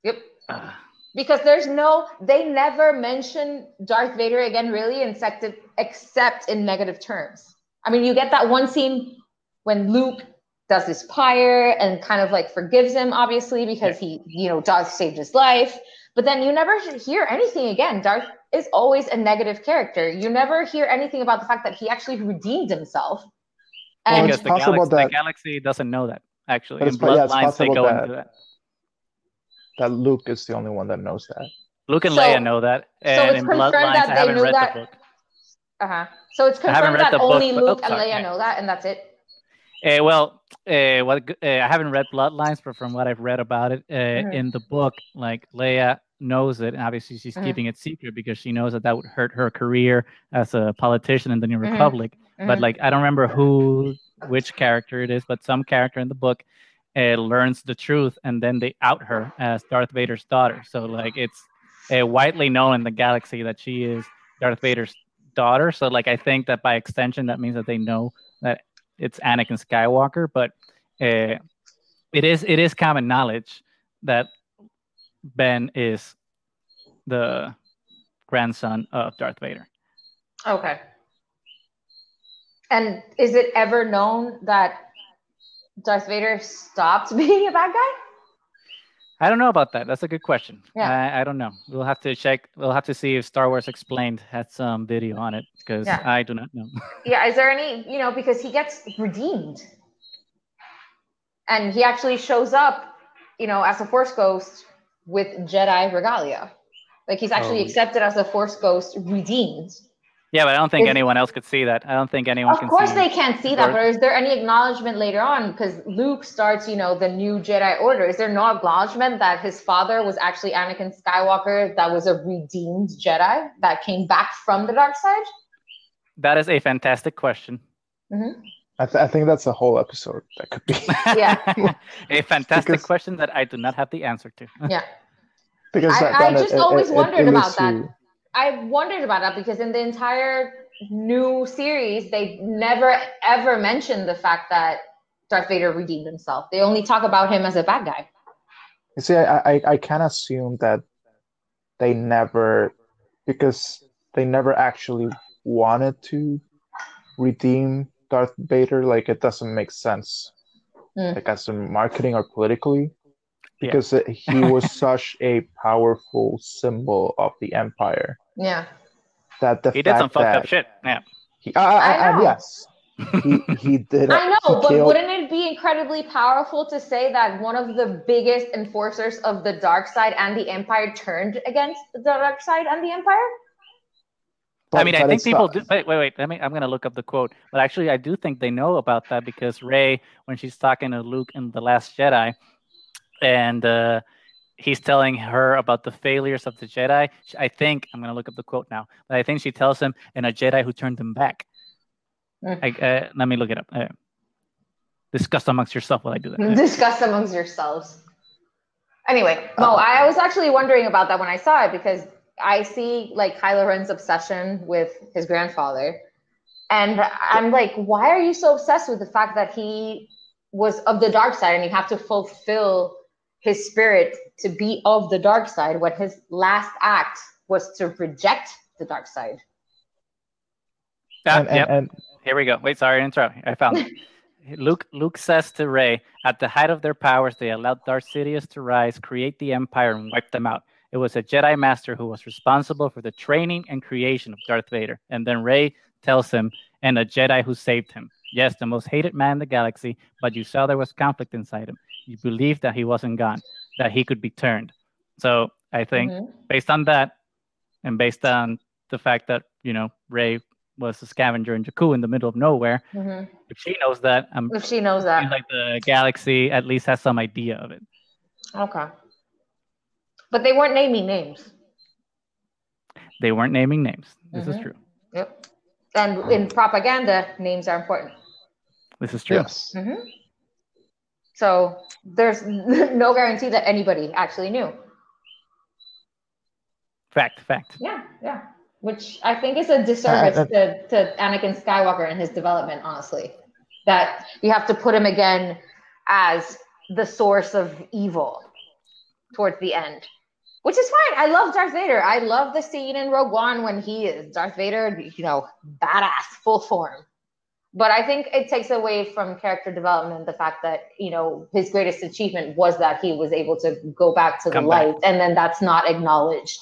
Yep. Ah, because there's no they never mention Darth Vader again really except except in negative terms. I mean, you get that one scene when Luke does this pyre and kind of like forgives him obviously because he, you know, Darth saved his life. But then you never hear anything again. Darth is always a negative character. You never hear anything about the fact that he actually redeemed himself. And because the galaxy, that, the galaxy, doesn't know that actually. In bloodlines, they go that, into that. That Luke is the only one that knows that. Luke and so, Leia know that, and so in bloodlines, I haven't read that, the book. Uh huh. So it's confirmed that only book, Luke and Leia know that, and that's it. Uh, well, uh, what uh, I haven't read Bloodlines, but from what I've read about it mm-hmm. in the book, like Leia knows it, and obviously she's mm-hmm. keeping it secret because she knows that that would hurt her career as a politician in the New mm-hmm. Republic. But mm-hmm. like, I don't remember who, which character it is, but some character in the book uh, learns the truth, and then they out her as Darth Vader's daughter. So like, it's uh, widely known in the galaxy that she is Darth Vader's daughter. So like, I think that by extension, that means that they know that it's Anakin Skywalker. But uh, it is it is common knowledge that Ben is the grandson of Darth Vader. Okay. And is it ever known that Darth Vader stopped [LAUGHS] being a bad guy? I don't know about that. That's a good question. Yeah. I, I, don't know. We'll have to check. We'll have to see if Star Wars Explained had some video on it because yeah. I do not know. [LAUGHS] yeah. Is there any, you know, because he gets redeemed and he actually shows up, you know, as a Force Ghost with Jedi regalia. Like he's actually oh. accepted as a Force Ghost redeemed. Yeah, but I don't think is, anyone else could see that. I don't think anyone. Can see that. Of course, they can't see that. But is there any acknowledgement later on? Because Luke starts, you know, the new Jedi Order. Is there no acknowledgement that his father was actually Anakin Skywalker, that was a redeemed Jedi that came back from the dark side? That is a fantastic question. Mm-hmm. I, th- I, think that's a whole episode that could be. [LAUGHS] yeah. a fantastic because, question that I do not have the answer to. yeah. [LAUGHS] Because that, I, I just it, always it, wondered it, about that. You I wondered about that because in the entire new series, they never ever mentioned the fact that Darth Vader redeemed himself. They only talk about him as a bad guy. You see, I, I, I can assume that they never, because they never actually wanted to redeem Darth Vader. Like it doesn't make sense, mm. like as a marketing or politically because yeah. he was [LAUGHS] such a powerful symbol of the empire. Yeah. That the he did some fucked up shit. Yeah. He, uh, I know. yes. he, he did. [LAUGHS] I know, but killed... wouldn't it be incredibly powerful to say that one of the biggest enforcers of the dark side and the empire turned against the dark side and the empire? But, I mean, I think people do. Wait, wait, wait. Let me. I'm gonna look up the quote. But actually, I do think they know about that because Rey, when she's talking to Luke in the Last Jedi, and uh, he's telling her about the failures of the Jedi. I think I'm going to look up the quote now, but I think she tells him, "And a Jedi who turned them back." Mm. I, uh, let me look it up. Uh, discuss amongst yourself while I do that. [LAUGHS] Discuss amongst yourselves. Anyway, no, uh, I was actually wondering about that when I saw it because I see like Kylo Ren's obsession with his grandfather, and I'm like, why are you so obsessed with the fact that he was of the dark side and you have to fulfill his spirit to be of the dark side when his last act was to reject the dark side. Ah, and, and, yep. And, Here we go. Wait, sorry to interrupt. I found it. [LAUGHS] Luke Luke says to Rey, at the height of their powers, they allowed Darth Sidious to rise, create the Empire, and wipe them out. It was a Jedi Master who was responsible for the training and creation of Darth Vader. And then Rey tells him, and a Jedi who saved him. Yes, the most hated man in the galaxy, but you saw there was conflict inside him. You believed that he wasn't gone, that he could be turned. So I think mm-hmm. based on that, and based on the fact that you know Rey was a scavenger in Jakku in the middle of nowhere, mm-hmm. if she knows that, um, if she knows that, like the galaxy at least has some idea of it. Okay, but they weren't naming names. They weren't naming names. This mm-hmm. is true. Yep. And in propaganda, names are important. This is true. Yes. Mm-hmm. So there's [LAUGHS] no guarantee that anybody actually knew. Fact, fact. Yeah, yeah. Which I think is a disservice uh, to, to Anakin Skywalker and his development, honestly. That you have to put him again as the source of evil towards the end. which is fine. I love Darth Vader. I love the scene in Rogue One when he is Darth Vader, you know, badass, full form. But I think it takes away from character development the fact that you know his greatest achievement was that he was able to go back to Come the light, and then that's not acknowledged,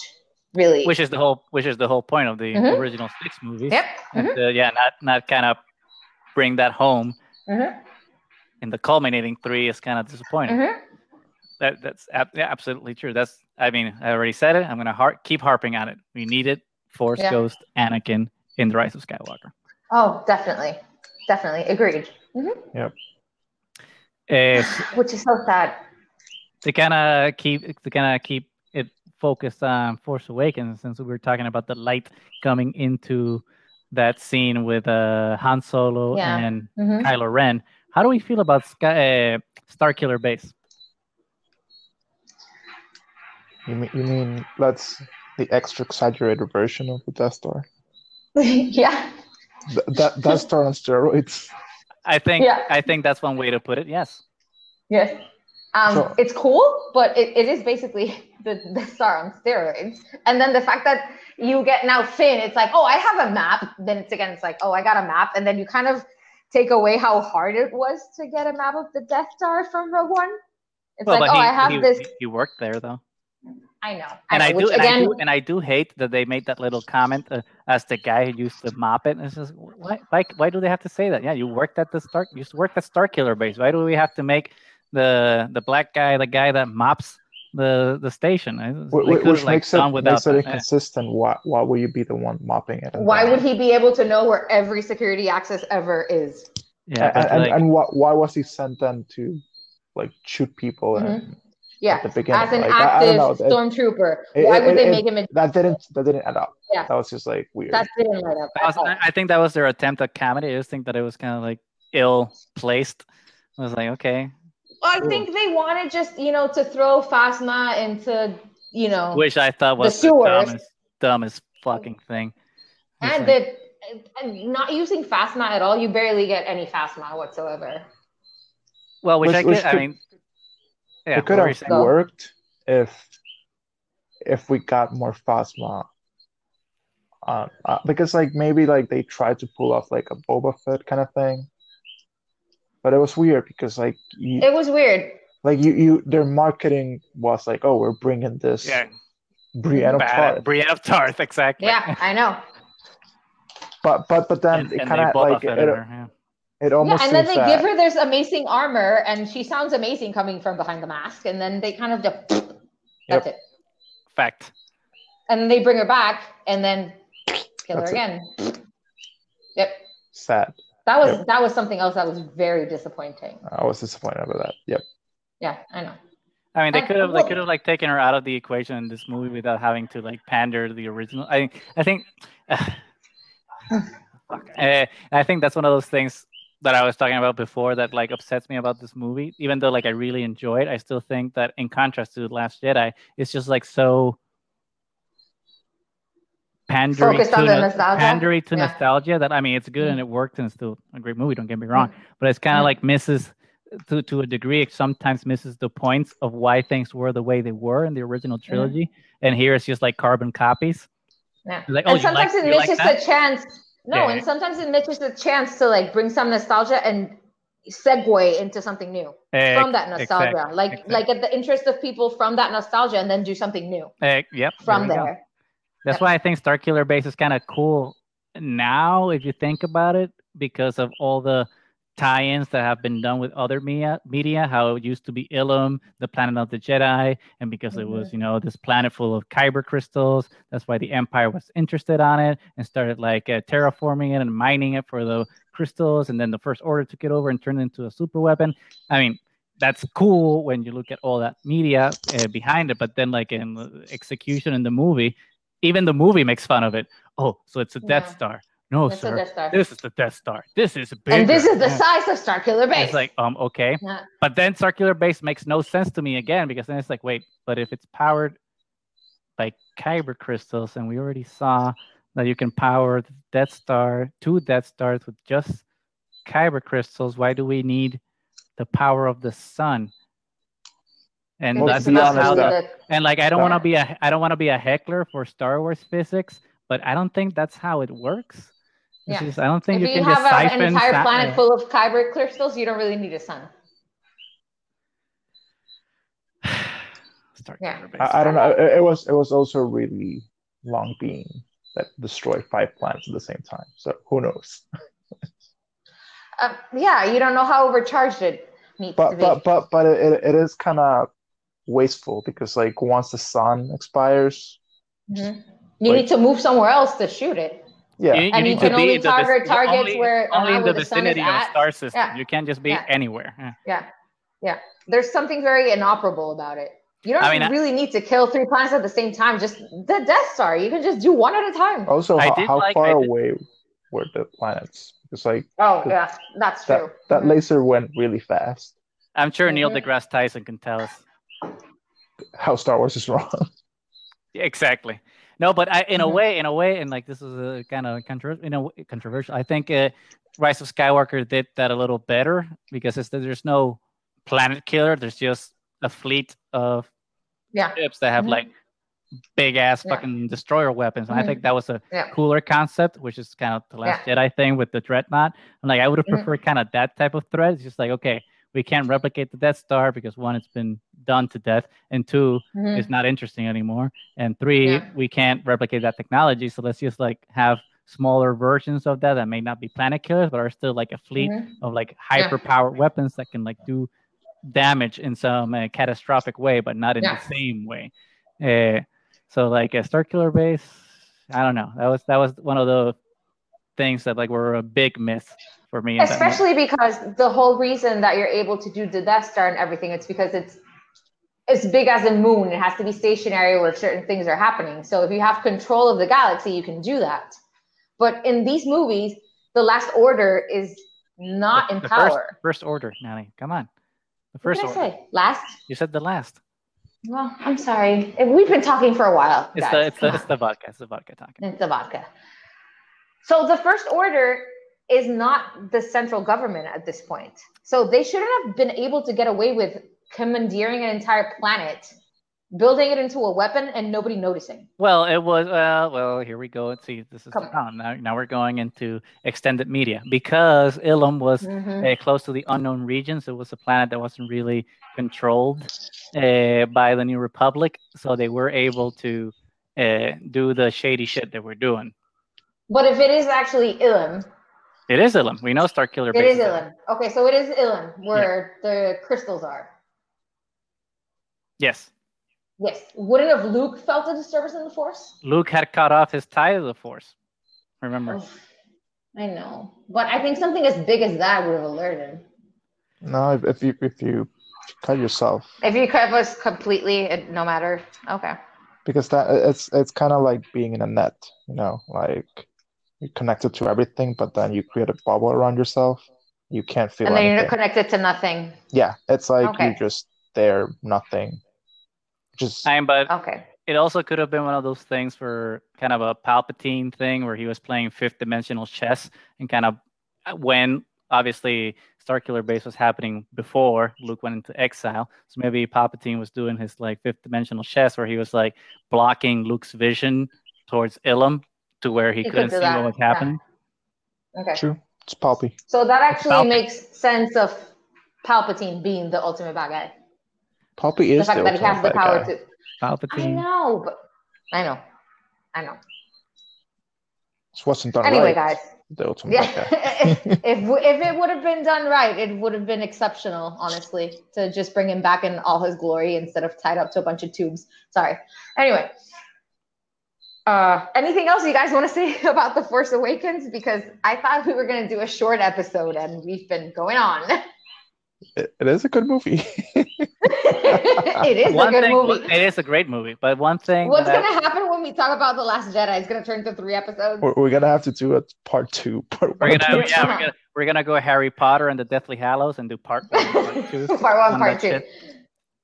really. which is the whole which is the whole point of the Mhm. original six movies. yep. And Mhm. uh, yeah, not not kind of bring that home Mhm. in the culminating three is kind of disappointing. Mhm. That that's ab- yeah, absolutely true. That's I mean I already said it. I'm gonna har- keep harping on it. We needed Force Yeah. Ghost Anakin in the Rise of Skywalker. Oh, definitely, definitely agreed. Uh, [SIGHS] Which is so sad. to kind of keep to kind of keep it focused on Force Awakens, since we were talking about the light coming into that scene with uh, Han Solo Yeah. and Mhm. Kylo Ren. How do we feel about Sky, uh, Starkiller Base? You mean you mean that's the extra exaggerated version of the Death Star? [LAUGHS] yeah. Th- that Death Star on steroids. I think Yeah. I think that's one way to put it. Yes. Yes. Um, So- it's cool, but it, it is basically [LAUGHS] the, the star on steroids. And then the fact that you get now Finn, it's like, oh, I have a map. Then it's again, it's like, oh, I got a map. And then you kind of take away how hard it was to get a map of the Death Star from Rogue One. It's like, oh, he, I have he, this. He worked there though, I know. I and know. I, which do, and again, I do, and I do hate that they made that little comment uh, as the guy who used to mop it. It's just why, why, why do they have to say that? Yeah, you worked at the Star, you worked at Starkiller Base. Why do we have to make the the black guy the guy that mops the the station? I- Wh- they wh- could've, Which like, makes it without makes it that. Yeah. inconsistent. Why why would you be the one mopping it? why then- would he be able to know where every security access ever is? Yeah, and, but, and, like- and why, why was he sent then to like shoot people Mhm. and Yeah. at the beginning? As an like, I, I active don't know. Stormtrooper, It- why it- would they it- make him a that didn't that didn't add up. Yeah. That was just like weird. that didn't light up. That was- I I think that was their attempt at comedy. I just think that it was kind of like ill placed. I was like, okay, I think they wanted just you know to throw Phasma into you know which I thought was the, sewers. dumbest, dumbest fucking thing. And like- the and not using Phasma at all. You barely get any Phasma whatsoever. well, which, which- I which get. I mean, yeah, it could what were you have saying? So- worked if if we got more Phasma. Uh, uh, because like maybe like they tried to pull off like a Boba Fett kind of thing, but it was weird because like you, It was weird. like you you their marketing was like oh we're bringing this Yeah, Brienne of bad- Tarth, Brienne of Tarth, exactly. Yeah, I know. but but but then and, it kind of Boba like Fetted it, her, yeah. It Yeah, and then they that give her this amazing armor, and she sounds amazing coming from behind the mask. And then they kind of just that's it. Fact. And then they bring her back, and then kill her That's it. again. Yep, sad. that was Yep. that was something else that was very disappointing. I was disappointed about that. Yep. Yeah, I know. I mean, they could have they could have like taken her out of the equation in this movie without having to like pander to the original. I I think. [SIGHS] [SIGHS] fuck. Eh, I think that's one of those things that I was talking about before that like upsets me about this movie. Even though like I really enjoy it, I still think that in contrast to the Last Jedi, it's just like so pandering Focused to on the no- nostalgia? pandering to Yeah. nostalgia. That I mean, it's good Mhm. and it worked and it's still a great movie. Don't get me wrong, but it's kind of Mhm. like misses to to a degree. It sometimes misses the points of why things were the way they were in the original Mm-hmm. trilogy, and here it's just like carbon copies. Yeah. Like, oh, and sometimes like- it like misses that? the chance. No, Yeah. and sometimes it makes misses a chance to like bring some nostalgia and segue into something new from that nostalgia. like like at the interest of people from that nostalgia and then do something new yep. from there. there. That's why I think Starkiller Base is kind of cool now, if you think about it, because of all the tie-ins that have been done with other media, media how it used to be Ilum, the planet of the Jedi, and because it was, you know, this planet full of kyber crystals. That's why the Empire was interested on it and started like uh, terraforming it and mining it for the crystals, and then the First Order took it over and turned it into a super weapon. I mean, that's cool when you look at all that media uh, behind it, but then like in execution in the movie, even the movie makes fun of it. Oh, so it's a Death Star. No, It's sir. Death Star. This is the Death Star. This is bigger. and this is the size of Starkiller Base. It's like, um, okay. Yeah. But then Circular Base makes no sense to me again because then it's like, wait, but if it's powered by kyber crystals, and we already saw that you can power the Death Star, two Death Stars with just kyber crystals, why do we need the power of the sun? and that's not how. and like, I don't want to be a I don't want to be a heckler for Star Wars physics, but I don't think that's how it works. It's Yeah. just- I don't think if you you can just have a- siphon an entire sa- planet full of kyber crystals, you don't really need a sun. [SIGHS] Star Yeah. I, I don't know. It, it was it was also really long beam that destroyed five planets at the same time. So who knows? Uh, [LAUGHS] yeah, you don't know how overcharged it needs to But be. but but but it, it is kind of wasteful because like once the sun expires, Mhm. You like- need to move somewhere else to shoot it. Yeah, You, And need you can be only in target vic- targets only, where- only around in where the the sun is vicinity of at. star system. Yeah. You can't just be Yeah. anywhere. Yeah. Yeah, yeah. There's something very inoperable about it. You don't I mean, I- really need to kill three planets at the same time. Just the Death Star. You can just do one at a time. Also, I how, how like- far I away were the planets? Because like Oh, yeah, that's that true. that Mhm. laser went really fast. I'm sure Neil Mhm. deGrasse Tyson can tell us. How Star Wars is wrong. Exactly. No, but I, in a Mhm. way, in a way, and like this is a kind of controversial, you know, controversial. I think uh, Rise of Skywalker did that a little better because it's, there's no planet killer. There's just a fleet of Yeah. ships that have Mhm. like big ass Yeah. fucking destroyer weapons. And I Mhm. think that was a Yeah. cooler concept, which is kind of the Last Jedi thing with the dreadnought. And like I would have Mhm. preferred kind of that type of threat. It's just like okay, we can't replicate the Death Star because one, it's been done to death, and two, Mhm. it's not interesting anymore. And three, Yeah. we can't replicate that technology. So let's just like have smaller versions of that that may not be planet killers, but are still like a fleet Mhm. of like hyper powered weapons that can like do damage in some uh, catastrophic way, but not in Yeah. the same way. Uh, so like a Starkiller base, I don't know. That was that was one of the things that like were a big myth for me. in that movie. Especially because the whole reason that you're able to do the Death Star and everything, it's because it's as big as a moon. It has to be stationary where certain things are happening. So if you have control of the galaxy, you can do that. But in these movies, the Last Order is not The- in the power. First, first order, Natalie. Come on. The what first did I say? Last? You said the last. Well, I'm sorry. We've been talking for a while. It's guys. the it's the, it's the vodka. It's the vodka talking. It's the vodka. So the First Order is not the central government at this point. So they shouldn't have been able to get away with commandeering an entire planet, building it into a weapon, and nobody noticing. Well, it was well. Well, here we go. Let's see. This is Come now. Now we're going into extended media because Ilum was Mhm. uh, close to the unknown regions. It was a planet that wasn't really controlled uh, by the New Republic, so they were able to uh, do the shady shit that we're doing. But if it is actually Ilum, It is Ilum. We know Starkiller it is Ilum. Okay, so it is Ilum where the crystals are. Yes, Yes. Wouldn't have Luke felt a disturbance in the Force? Luke had cut off his tie to the Force. Remember? Oof, I know, but I think something as big as that would have alerted. No, if, if you if you cut yourself, If you cut us completely, it, no matter. Okay. because that it's it's kind of like being in a net, you know, like you're connected to everything, but then you create a bubble around yourself. You can't feel and then you're anything. connected to nothing. Yeah, it's like Okay. you're just there, nothing. Just I am, but Okay. it also could have been one of those things for kind of a Palpatine thing where he was playing fifth dimensional chess and kind of uh, when obviously Starkiller Base was happening before Luke went into exile. So maybe Palpatine was doing his like fifth dimensional chess where he was like blocking Luke's vision towards Ilum to where he, He could couldn't do see that, what was yeah. happening. Okay. true. It's Palpy. So that actually makes sense of Palpatine being the ultimate bad guy. Palpy The fact that he has the power guy. to. I Palpatine. know, but I know. I know. This wasn't done Anyway, right. guys. The ultimate Yeah. bad [LAUGHS] if if it would have been done right, it would have been exceptional, honestly, to just bring him back in all his glory instead of tied up to a bunch of tubes. Sorry. Anyway. Uh, anything else you guys want to say [LAUGHS] about the Force Awakens? Because I thought we were going to do a short episode, and we've been going on. [LAUGHS] It, it is a good movie. [LAUGHS] it is One a good thing, movie. it is a great movie, but one thing What's that gonna happen when we talk about the Last Jedi? It's gonna turn into three episodes. we're, we're gonna have to do a part two. Part we're one, gonna yeah we're gonna we're gonna go Harry Potter and the Deathly Hallows and do part one, part [LAUGHS] two. part one, on part two. shit.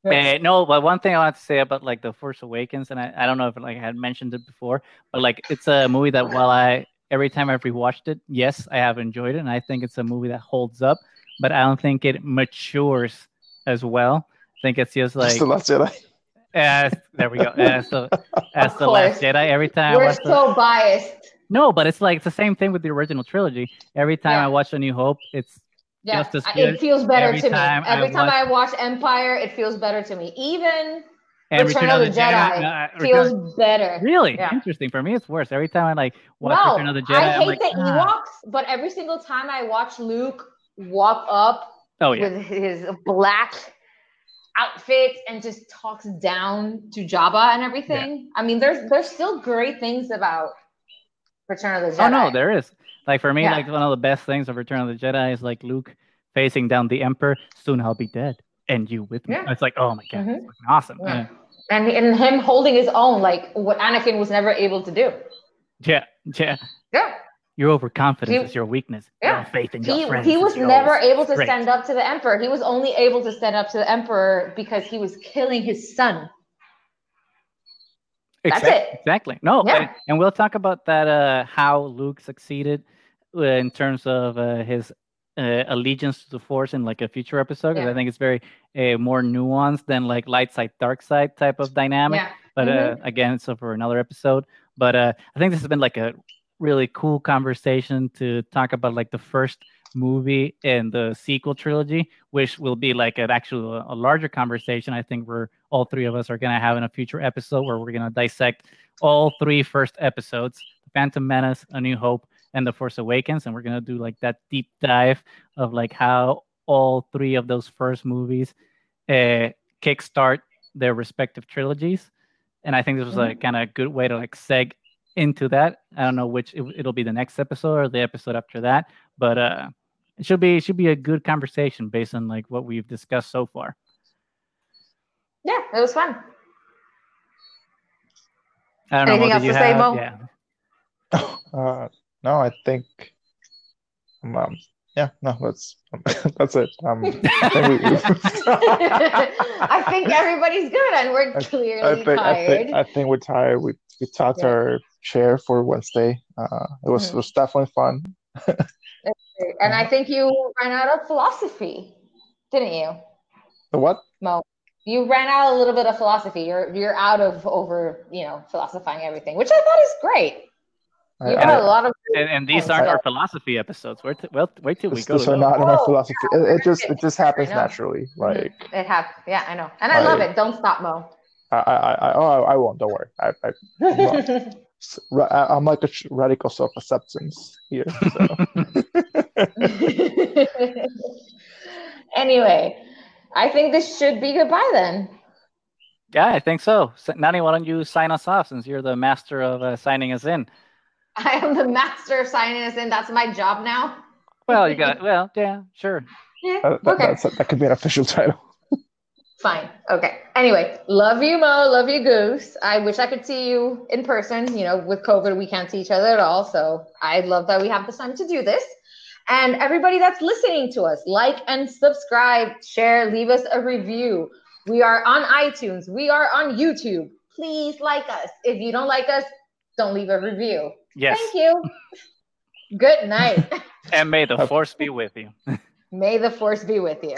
Uh, no, but one thing I want to say about like the Force Awakens, and I, I don't know if like I had mentioned it before, but like it's a movie that while I every time I've rewatched it, yes, I have enjoyed it, and I think it's a movie that holds up, but I don't think it matures as well I think it's just like Still Last Jedi. as there we go. As the [LAUGHS] as the Last. Jedi. Every time We're watch the, so biased. no, but it's like it's the same thing with the original trilogy. Every time Yeah. I watch A New Hope, it's Yeah, Just as good it feels better every to me. time I Every time watch- I watch Empire, it feels better to me. Even and Return of the Jedi uh, feels Return- better. really Yeah. interesting. For me, it's worse. Every time I like watch no, Return of the Jedi, I I'm hate like, the "Ah." Ewoks, but every single time I watch Luke walk up Oh yeah, with his black outfit and just talks down to Jabba and everything. I mean, there's there's still great things about Return of the Jedi. Oh no, there is. Like for me, Yeah. like one of the best things of Return of the Jedi is like Luke facing down the Emperor. Soon I'll be dead, and you with me. Yeah. It's like, oh my god, Mhm. it's awesome. Yeah. Yeah. and and him holding his own, like what Anakin was never able to do. yeah, yeah. Yeah. Your overconfidence He- is your weakness. Yeah. Your faith in your He, friends. he was never able to strength. stand up to the emperor. He was only able to stand up to the emperor because he was killing his son. That's it. Exactly. No, Yeah. and, and we'll talk about that. Uh, how Luke succeeded uh, in terms of uh, his uh, allegiance to the Force in like a future episode. Yeah. I think it's very uh, more nuanced than like light side, dark side type of dynamic. Yeah. But Mhm. uh, again, so for another episode. But uh, I think this has been like a really cool conversation to talk about like the first movie and the sequel trilogy, which will be like an actual a larger conversation. I think we're all three of us are gonna have in a future episode where we're gonna dissect all three first episodes: Phantom Menace, A New Hope, and The Force Awakens, and we're gonna do like that deep dive of like how all three of those first movies uh, kickstart their respective trilogies. And I think this was a kind of a good way to like seg into that. I don't know which it, it'll be the next episode or the episode after that, but uh, it should be it should be a good conversation based on like what we've discussed so far. Yeah, it was fun. I don't. Anything Mo, else did you to say, have- Mo? Yeah. [LAUGHS] Uh, no, I think. Um, um, yeah, no, that's [LAUGHS] that's it. Um, I think we, [LAUGHS] I think everybody's good and we're clearly I think, I tired. think I think we're tired. We we talked Yeah. our chair for Wednesday. Uh, it was Mhm. it was definitely fun. and I think you ran out of philosophy, didn't you, The what? Mo? You ran out a little bit of philosophy. You're you're out of over, you know, philosophizing everything, which I thought is great. You I- got a lot of And, and these aren't I- our philosophy episodes. Wait, t- well, wait till we go. these to are those. not in my Oh, philosophy. It, it just it just [LAUGHS] happens naturally. Like it happens. Yeah, I know, and I love it. Don't stop, Mo. I I, I oh I won't. Don't worry. I, I I I'm like a radical self acceptance here. So. [LAUGHS] anyway, I think this should be goodbye then. Yeah, I think so. So, Nani, why don't you sign us off since you're the master of uh, signing us in? I am the master of signing us in. That's my job now. Well, you got well, yeah, sure. Yeah, Uh, that, okay. that's, that could be an official title. Fine. Okay. Anyway, love you, Mo. Love you, Goose. I wish I could see you in person. You know, with COVID, we can't see each other at all. So I love that we have the time to do this. And everybody that's listening to us, like and subscribe, share, leave us a review. We are on iTunes. We are on YouTube. Please like us. If you don't like us, don't leave a review. Yes. Thank you. Good night. [LAUGHS] And may the force be with you. May the force be with you.